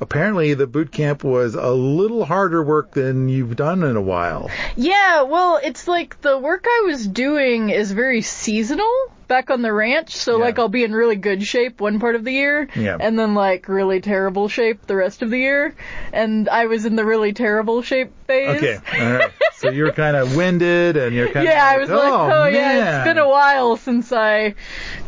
apparently, the boot camp was a little harder work than you've done in a while. Yeah, well, it's like the work I was doing is very seasonal back on the ranch. So Yeah. like I'll be in really good shape one part of the year, Yeah. and then like really terrible shape the rest of the year. And I was in the really terrible shape phase. Okay, right. So you're kind of winded, and you're kind of Yeah, I was like, oh, oh yeah, it's been a while since I,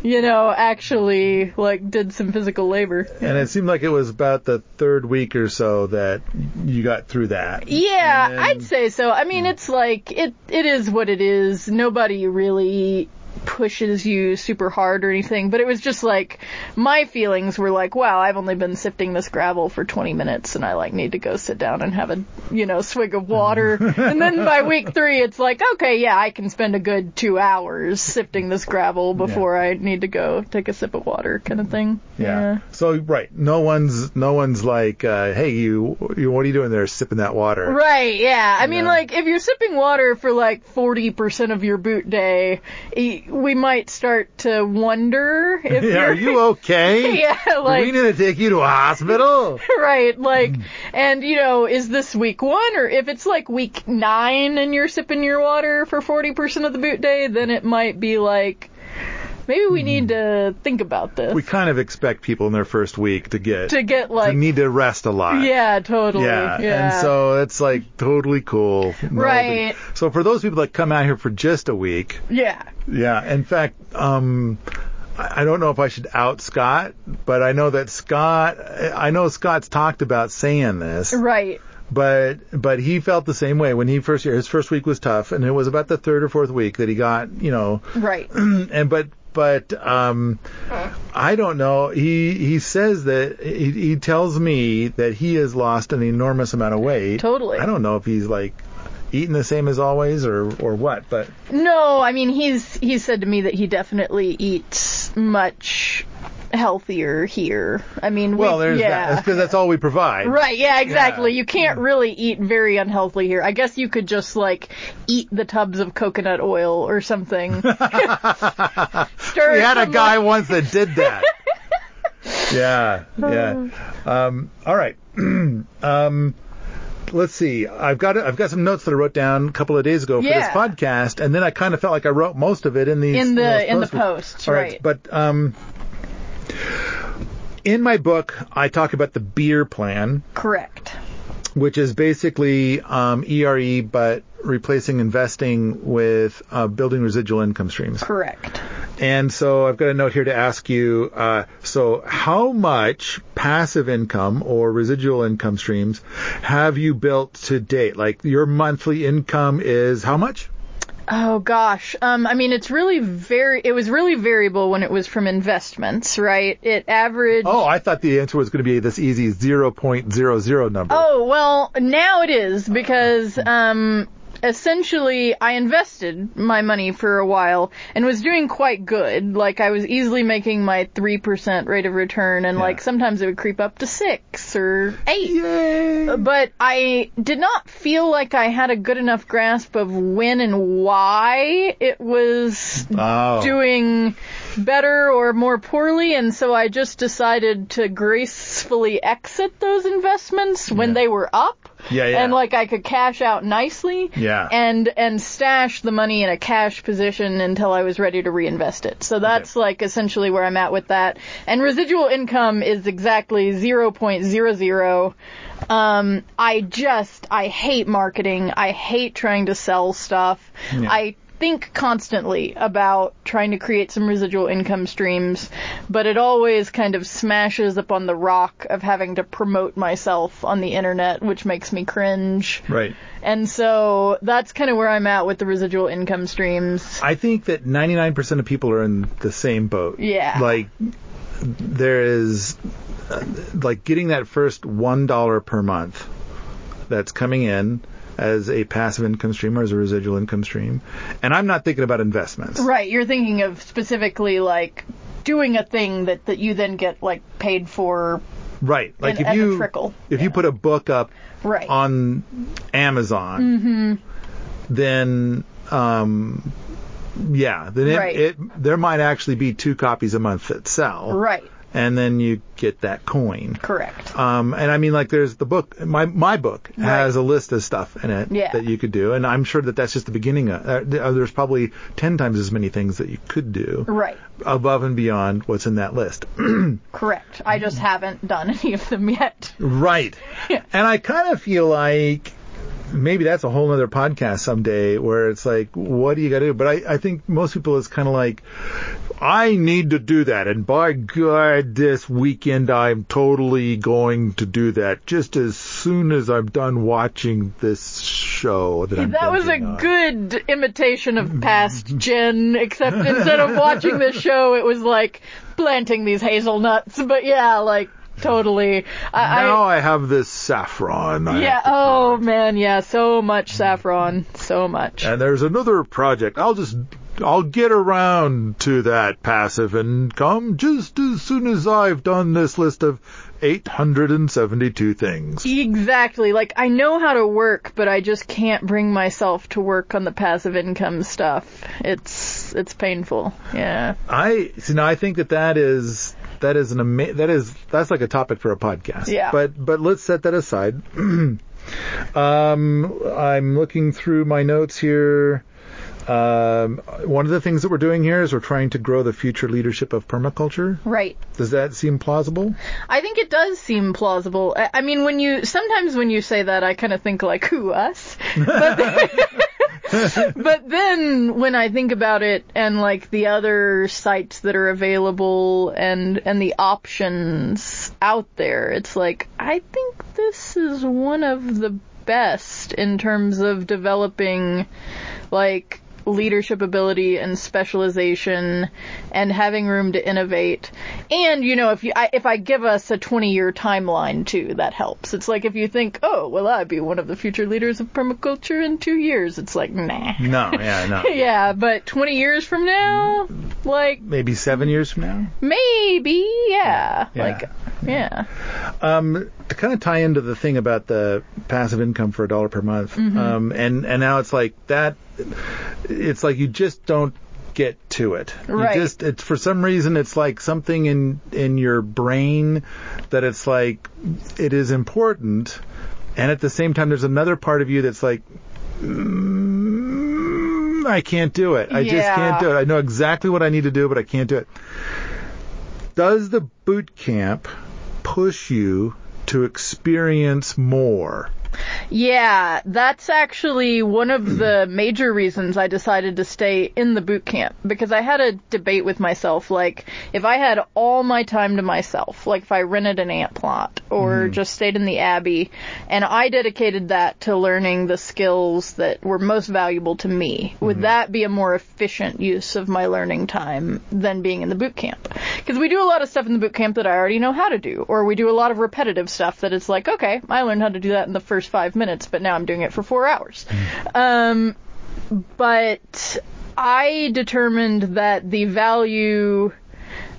you know, actually like did some physical labor. And it seemed like it was about the third week or so that you got through that. Yeah, then- I'd say so. I mean, it's like it it is what it is. Nobody really pushes you super hard or anything, but it was just like my feelings were like, wow, I've only been sifting this gravel for 20 minutes and I like need to go sit down and have a, you know, swig of water. and then by week 3 it's like, okay, yeah, I can spend a good 2 hours sifting this gravel before I need to go take a sip of water kind of thing. Yeah. So right, no one's no one's like, uh, hey, you, you, what are you doing there, sipping that water? Right, yeah. I mean, Yeah. like, if you're sipping water for like 40% of your boot day, we might start to wonder if Yeah, you're. are you okay? Yeah, Do we need to take you to a hospital. right, like, Hmm. and you know, is this week one, or if it's like week nine and you're sipping your water for 40% of the boot day, then it might be like, maybe we need to think about this. We kind of expect people in their first week to get to get like, to need to rest a lot. yeah, totally. Yeah, Yeah. and so it's like totally cool. Right. So for those people that come out here for just a week, yeah. yeah. In fact, um, I I don't know if I should out Scott, but I know that Scott, I know Scott's talked about saying this, Right. but but he felt the same way when he first his first week was tough, and it was about the third or fourth week that he got, you know, Right. and but but um I don't know. He he says that he, he tells me that he has lost an enormous amount of weight. Totally. I don't know if he's like eating the same as always or or what, but No, I mean he's he's said to me that he definitely eats much healthier here. I mean, well, we, there's yeah. that because that's all we provide. Right, yeah, exactly. Yeah. You can't really eat very unhealthy here. I guess you could just like eat the tubs of coconut oil or something. Stir We had a guy like- once that did that. yeah, yeah. Um, all right. um, let's see. I've got I've got some notes that I wrote down a couple of days ago for Yeah. this podcast, and then I kind of felt like I wrote most of it in these in the in the posts. post, All right? But um, in my book, I talk about the beer plan, Correct. which is basically um, ERE, but replacing investing with uh, building residual income streams. Correct. And so I've got a note here to ask you. Uh, so how much passive income or residual income streams have you built to date? Like your monthly income is how much? Oh gosh. Um I mean it's really very it was really variable when it was from investments, right? It averaged Oh, I thought the answer was going to be this easy 0.00 number. Oh, well, now it is because um essentially I invested my money for a while and was doing quite good. Like I was easily making my 3% rate of return and like sometimes it would creep up to 6 or 8. Yay! But I did not feel like I had a good enough grasp of when and why it was Oh. doing better or more poorly, and so I just decided to gracefully exit those investments when Yeah. they were up. Yeah, yeah. And like I could cash out nicely. Yeah. And and stash the money in a cash position until I was ready to reinvest it. So that's like essentially where I'm at with that. And residual income is exactly 0.00. Um, I just, I hate marketing. I hate trying to sell stuff. Yeah. I think constantly about trying to create some residual income streams, but it always kind of smashes upon the rock of having to promote myself on the internet, which makes me cringe. Right. And so that's kind of where I'm at with the residual income streams. I think that 99% of people are in the same boat. Yeah. Like, there is, uh, like, getting that first $1 per month that's coming in as a passive income stream or as a residual income stream. And I'm not thinking about investments. Right, you're thinking of specifically like doing a thing that, that you then get like paid for. Right. Like, And- if you, trickle. if you put a book up Right. on Amazon, then, um, yeah, then it, Right. it there might actually be two copies a month that sell, Right. And then you get that coin. Correct. Um, and I mean, like, there's the book. My my book has a list of stuff in it Yeah. that you could do, and I'm sure that that's just the beginning. Of, uh, uh, there's probably ten times as many things that you could do Right. above and beyond what's in that list. Correct. I just haven't done any of them yet. right. Yeah. And I kind of feel like maybe that's a whole other podcast someday where it's like, what do you got to do? But I, I think most people is kind of like, I need to do that. And by God, this weekend I'm totally going to do that just as soon as I'm done watching this show that I'm That was a on. good imitation of past Jen, except instead of watching this show, it was like planting these hazelnuts. But yeah, like totally. I, Now I I have this saffron. I yeah. Oh man, yeah. So much saffron, so much. And there's another project. I'll just I'll get around to that passive income just as soon as I've done this list of 872 things. Exactly. Like I know how to work, but I just can't bring myself to work on the passive income stuff. It's it's painful. Yeah. I see now I think that that is that is an ama- that is that's like a topic for a podcast. Yeah. But but let's set that aside. um I'm looking through my notes here. Um, one of the things that we're doing here is we're trying to grow the future leadership of permaculture. Right. Does that seem plausible? I think it does seem plausible. I, I mean, when you sometimes when you say that, I kind of think like, who us? But, but then when I think about it and like the other sites that are available and and the options out there, it's like I think this is one of the best in terms of developing like leadership ability and specialization and having room to innovate. And you know, if you I, if I give us a 20 year timeline too, that helps. It's like if you think, "Oh, will I be one of the future leaders of permaculture in 2 years?" It's like, "Nah." No, yeah, no. yeah, but 20 years from now, like Maybe seven years from now. maybe, yeah. Yeah. Like yeah. Um, to kind of tie into the thing about the passive income for a dollar per month, Mm-hmm. um, and and now it's like that. It's like you just don't get to it. Right. You just it's for some reason it's like something in in your brain that it's like it is important, and at the same time there's another part of you that's like. Mm, I can't do it. I just can't do it. I know exactly what I need to do, but I can't do it. Does the boot camp push you to experience more? Yeah, that's actually one of the major reasons I decided to stay in the boot camp because I had a debate with myself like if I had all my time to myself, like if I rented an ant plot or hmm. just stayed in the abbey and I dedicated that to learning the skills that were most valuable to me, would hmm. that be a more efficient use of my learning time than being in the boot camp? Because we do a lot of stuff in the boot camp that I already know how to do or we do a lot of repetitive stuff that it's like, okay, I learned how to do that in the first five minutes, but now I'm doing it for four hours. Um, but I determined that the value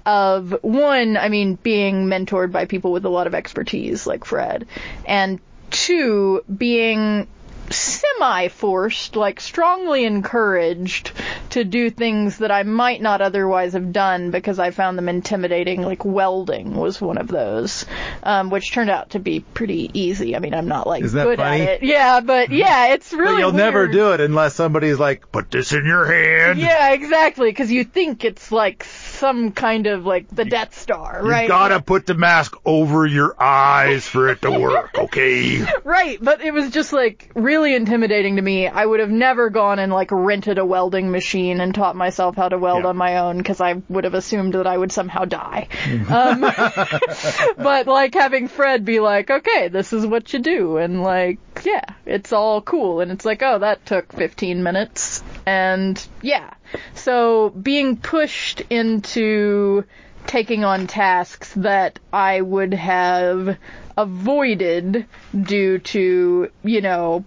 of one, I mean, being mentored by people with a lot of expertise like Fred, and two, being semi-forced, like strongly encouraged to do things that I might not otherwise have done because I found them intimidating, like welding was one of those, um, which turned out to be pretty easy. I mean, I'm not like good funny? at it. Yeah, but yeah, it's really But you'll never do it unless somebody's like, put this in your hand. Yeah, exactly. Because you think it's like some kind of like the Death Star, right? You gotta put the mask over your eyes for it to work, okay? Right, but it was just like really intimidating to me. I would have never gone and like rented a welding machine and taught myself how to weld Yeah. on my own because I would have assumed that I would somehow die. um, but like having Fred be like, okay, this is what you do, and like, yeah, it's all cool, and it's like, oh, that took 15 minutes, and yeah. So being pushed into taking on tasks that I would have avoided due to, you know,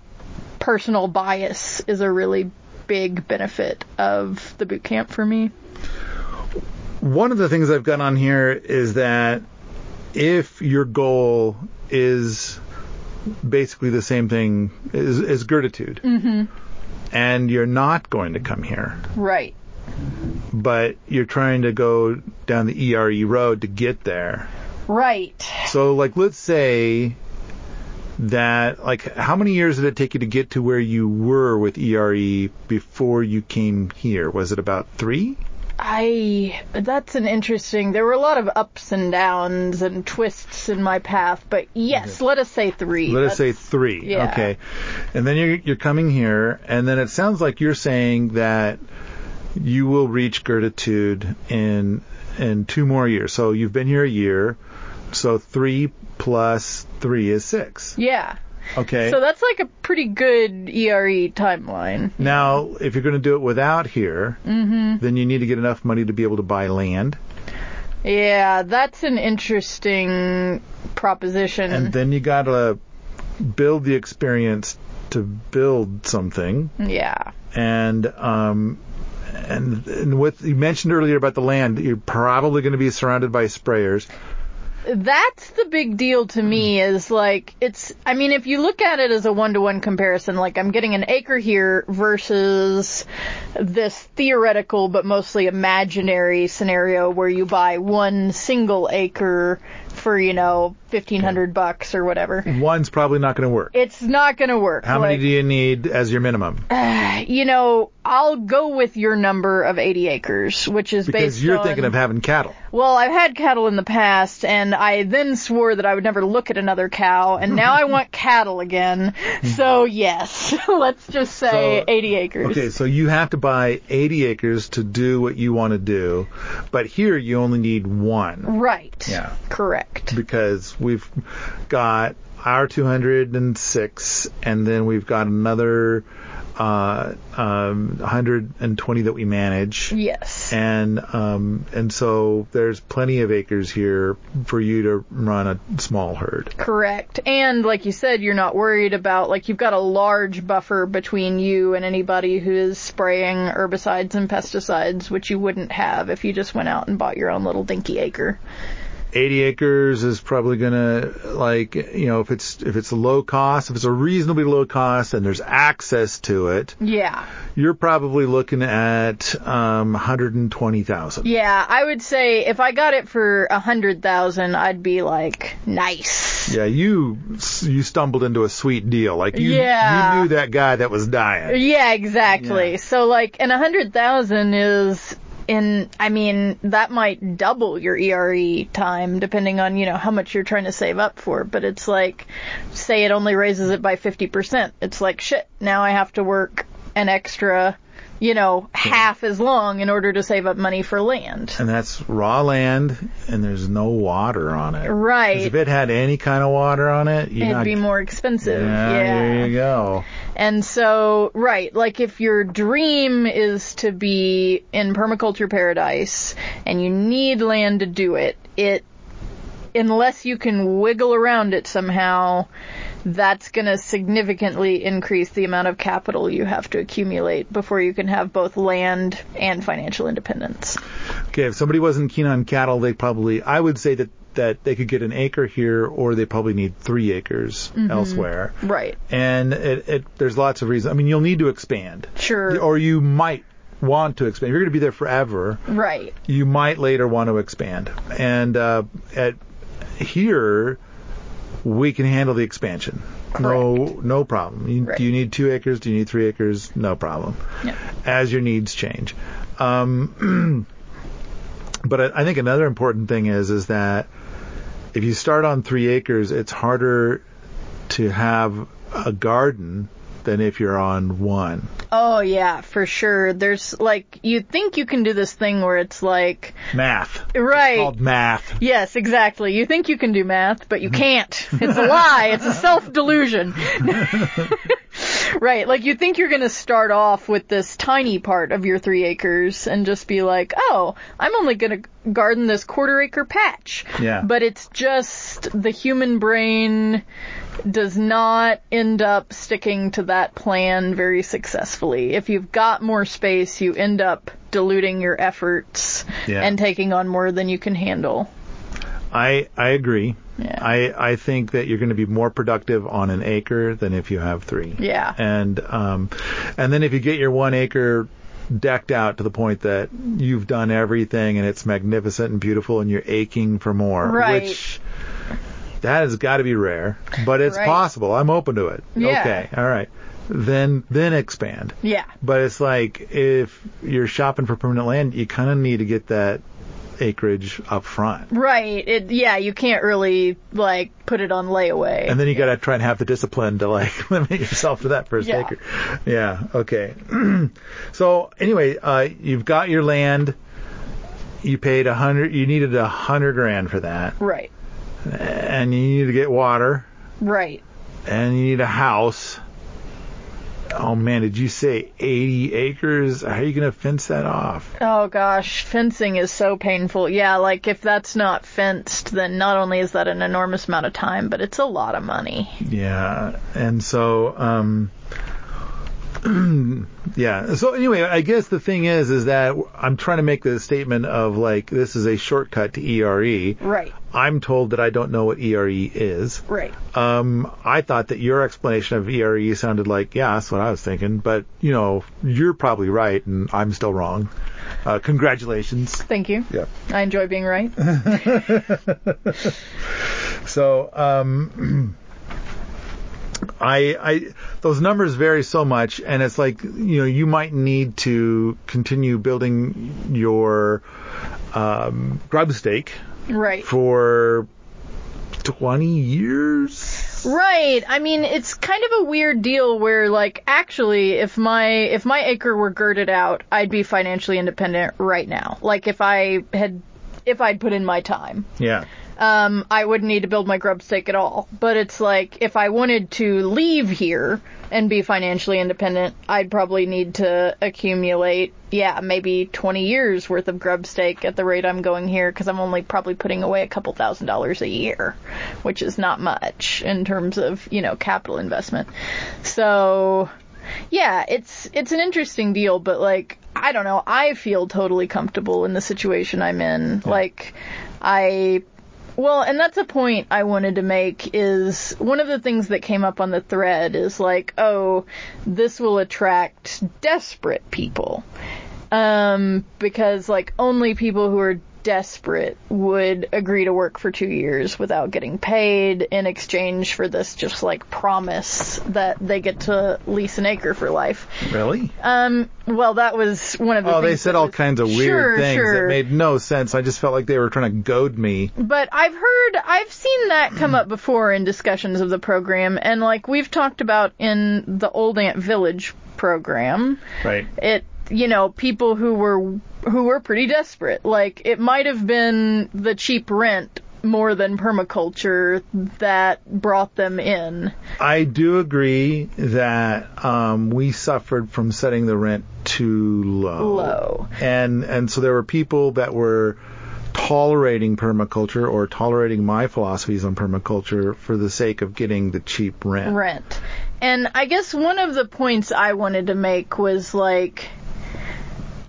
personal bias is a really big benefit of the boot camp for me. One of the things I've got on here is that if your goal is basically the same thing as, as gratitude, Mm-hmm. and you're not going to come here, Right. but you're trying to go down the ERE road to get there. Right. So, like, let's say that, like, how many years did it take you to get to where you were with ERE before you came here? Was it about three? I that's an interesting. There were a lot of ups and downs and twists in my path, but yes, let us say three. Let us say three. yeah. Okay. And then you're, you're coming here, and then it sounds like you're saying that you will reach gratitude in in two more years. So you've been here a year, so three plus three is six. Yeah. Okay. So that's like a pretty good ERE timeline. now, if you're going to do it without here, Mm-hmm. then you need to get enough money to be able to buy land, Yeah, that's an interesting proposition. and then you got to build the experience to build something. yeah. and um and, and with you mentioned earlier about the land, you're probably going to be surrounded by sprayers. That's the big deal to me hmm. is like, it's, I mean, if you look at it as a one to one comparison, like I'm getting an acre here versus this theoretical but mostly imaginary scenario where you buy one single acre for, you know, 1500 bucks or whatever. One's probably not going to work. It's not gonna work. How many Like, do you need as your minimum? you know, I'll go with your number of 80 acres, which is Because based you're on, thinking of having cattle. Well, I've had cattle in the past, and I then swore that I would never look at another cow, and now I want cattle again. So yes, let's just say So- 80 acres. Okay, so you have to buy 80 acres to do what you want to do, but here you only need one Right. Yeah. Correct. Because we've got our 206 and then we've got another uh, um, 120 that we manage. Yes. and um, and so there's plenty of acres here for you to run a small herd. Correct. And like you said, you're not worried about, like, you've got a large buffer between you and anybody who is spraying herbicides and pesticides, which you wouldn't have if you just went out and bought your own little dinky acre. 80 acres is probably gonna like you know if it's if it's a low cost, if it's a reasonably low cost and there's access to it, Yeah. you're probably looking at um, 120,000. Yeah, I would say if I got it for a hundred thousand, I'd be like, nice. Yeah, you you stumbled into a sweet deal. Like you Yeah. you knew that guy that was dying. Yeah, exactly. Yeah. So like, and a hundred thousand is in, I mean, that might double your ERE time depending on, you know, how much you're trying to save up for. But it's like, say it only raises it by 50%. It's like, shit, now I have to work an extra, you know, half as long in order to save up money for land. And that's raw land, and there's no water on it. Right. If it had any kind of water on it, It'd not. be more expensive. yeah, yeah. there you go. And so, right, like if your dream is to be in permaculture paradise and you need land to do it, it, unless you can wiggle around it somehow, that's going to significantly increase the amount of capital you have to accumulate before you can have both land and financial independence. Okay, if somebody wasn't keen on cattle, they probably, I would say that, that they could get an acre here or they probably need three acres Mm-hmm. elsewhere. Right. And it, it, there's lots of reasons. I mean, you'll need to expand. Sure. Or you might want to expand. If you're going to be there forever, Right. you might later want to expand. And, uh, at here, we can handle the expansion. No, no problem. You, Right. Do you need two acres? Do you need three acres? No problem. Yep. As your needs change. Um, but I, I think another important thing is is that if you start on three acres, it's harder to have a garden than if you're on one. Oh yeah, for sure. There's like, you think you can do this thing where it's like, Math. right. Called math. Yes, exactly. You think you can do math, but you can't. It's a lie. It's a self-delusion. right. Like you think you're going to start off with this tiny part of your three acres and just be like, oh, I'm only going to garden this quarter acre patch. Yeah. But it's just the human brain does not end up sticking to that plan very successfully. If you've got more space, you end up diluting your efforts Yeah. and taking on more than you can handle. I I agree. Yeah. I I think that you're going to be more productive on an acre than if you have three. Yeah. And um, and then if you get your one acre decked out to the point that you've done everything and it's magnificent and beautiful and you're aching for more. Right. Which that has got to be rare, but it's Right. possible. I'm open to it. Yeah. Okay. All right. Then then expand. Yeah. But it's like if you're shopping for permanent land, you kind of need to get that acreage up front. Right. It yeah, you can't really like put it on layaway. And then you got to try and have the discipline to like limit yourself to that first Yeah. acre. Yeah. Okay. so anyway, uh, you've got your land. You paid a hundred. You needed a hundred grand for that, right. and you need to get water, Right. and you need a house. Oh man, did you say 80 acres? How are you gonna fence that off? Oh gosh, fencing is so painful. Yeah, like if that's not fenced, then not only is that an enormous amount of time, but it's a lot of money. Yeah, and so um, yeah. So anyway, I guess the thing is, is that I'm trying to make the statement of like this is a shortcut to ERE. Right. I'm told that I don't know what ERE is. Right. Um, I thought that your explanation of ERE sounded like, yeah, that's what I was thinking, but you know, you're probably right, and I'm still wrong. Uh, congratulations. Thank you. Yeah. I enjoy being right. So, um, I, I, those numbers vary so much, and it's like, you know, you might need to continue building your, um, grub stake right. for 20 years. Right. I mean, it's kind of a weird deal where like actually if my if my acre were girded out, I'd be financially independent right now. Like if I had if I'd put in my time. Yeah. Um, I wouldn't need to build my grub stake at all. But it's like if I wanted to leave here and be financially independent, I'd probably need to accumulate, yeah, maybe 20 years worth of grub stake at the rate I'm going here because I'm only probably putting away a couple thousand dollars a year, which is not much in terms of, you know, capital investment. So, yeah, it's it's an interesting deal, but like I don't know, I feel totally comfortable in the situation I'm in. Like I well, and that's a point I wanted to make is one of the things that came up on the thread is like, oh, this will attract desperate people. Um, because like only people who are desperate would agree to work for two years without getting paid in exchange for this just like promise that they get to lease an acre for life. Really? Um, well, that was one of the Oh, they said all was- kinds of weird Sure, things sure. that made no sense. I just felt like they were trying to goad me. But I've heard, I've seen that come up before in discussions of the program, and like we've talked about in the Old Ant Village program, Right. it, you know, people who were, who were pretty desperate. Like, it might have been the cheap rent more than permaculture that brought them in. I do agree that um, we suffered from setting the rent too low. Low. And and so there were people that were tolerating permaculture or tolerating my philosophies on permaculture for the sake of getting the cheap rent. rent. And I guess one of the points I wanted to make was like,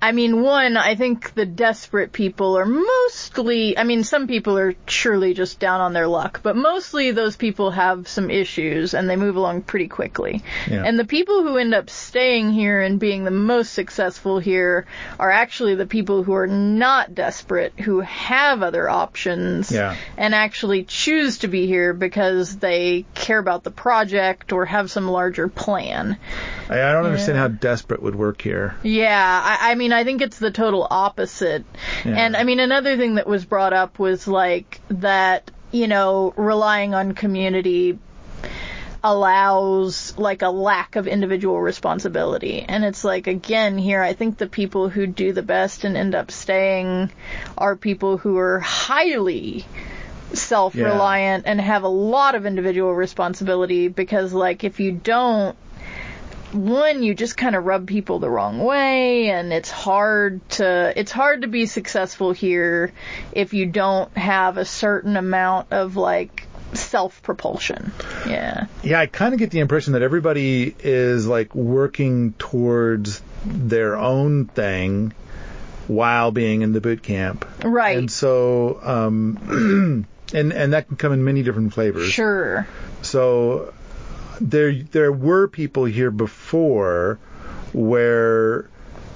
I mean, one, I think the desperate people are mostly, I mean, some people are surely just down on their luck, but mostly those people have some issues and they move along pretty quickly. Yeah. And the people who end up staying here and being the most successful here are actually the people who are not desperate, who have other options Yeah. and actually choose to be here because they care about the project or have some larger plan. I, I don't understand how desperate would work here. Yeah, I, I mean, I think it's the total opposite. Yeah. And I mean, another thing that was brought up was like that, you know, relying on community allows like a lack of individual responsibility. And it's like, again, here, I think the people who do the best and end up staying are people who are highly self-reliant and have a lot of individual responsibility because like if you don't one you just kind of rub people the wrong way and it's hard to it's hard to be successful here if you don't have a certain amount of like self propulsion yeah Yeah, I kind of get the impression that everybody is like working towards their own thing while being in the boot camp. right And so, um, and and that can come in many different flavors. sure So there there were people here before where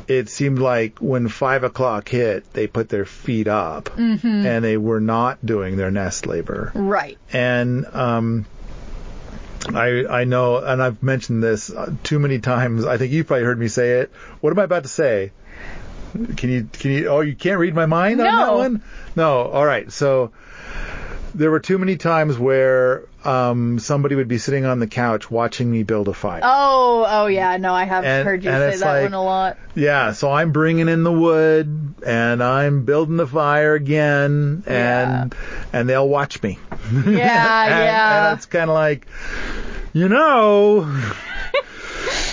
it seemed like when five o'clock hit, they put their feet up and they were not doing their nest labor. Right. And um, I I know, and I've mentioned this uh, too many times. I think you've probably heard me say it. What am I about to say? Can you can you? Oh, you can't read my mind on that No. one. No. All right. So there were too many times where um, somebody would be sitting on the couch watching me build a fire. Oh, oh yeah. No, I have And- heard you say that like- one a lot. Yeah, so I'm bringing in the wood and I'm building the fire again and and they'll watch me. Yeah, and, yeah. And it's kind of like, you know,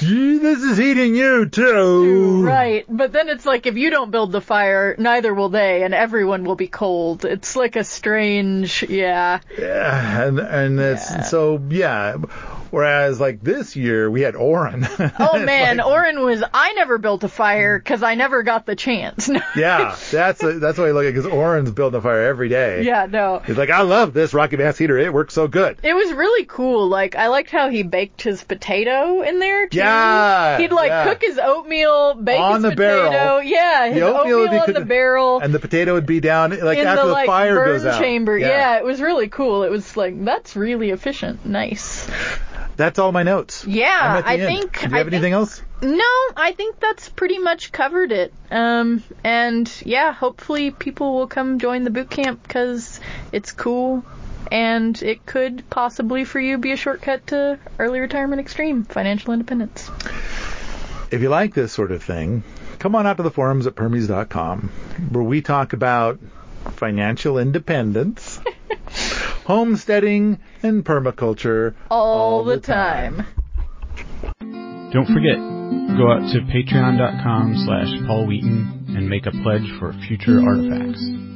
this is heating you too. Right, but then it's like if you don't build the fire, neither will they, and everyone will be cold. It's like a strange, yeah. Yeah, and and it's Yeah. so yeah. Whereas like this year we had Oren. Oh man, Oren was. I never built a fire because I never got the chance. yeah, that's a, that's why I look at because Oren's building a fire every day. yeah, no. He's like, I love this rocket mass heater. It works so good. It was really cool. Like I liked how he baked his potato in there too. Yeah, He'd like yeah. cook his oatmeal, bake On his the potato. barrel. Yeah, his The oatmeal be on cooked- the barrel. And the potato would be down like in after the, the, like fire burn goes out. chamber. Yeah. it was really cool. It was like that's really efficient. Nice. That's all my notes. Yeah, I'm at the I end. think. Do you I have think- anything else? No, I think that's pretty much covered it. Um, and yeah, hopefully people will come join the boot camp because it's cool, and it could possibly for you be a shortcut to early retirement extreme financial independence. If you like this sort of thing, come on out to the forums at permies.com where we talk about financial independence, homesteading, and permaculture All, the time. Don't forget, go out to patreon.com slash Paul Wheaton and make a pledge for future artifacts.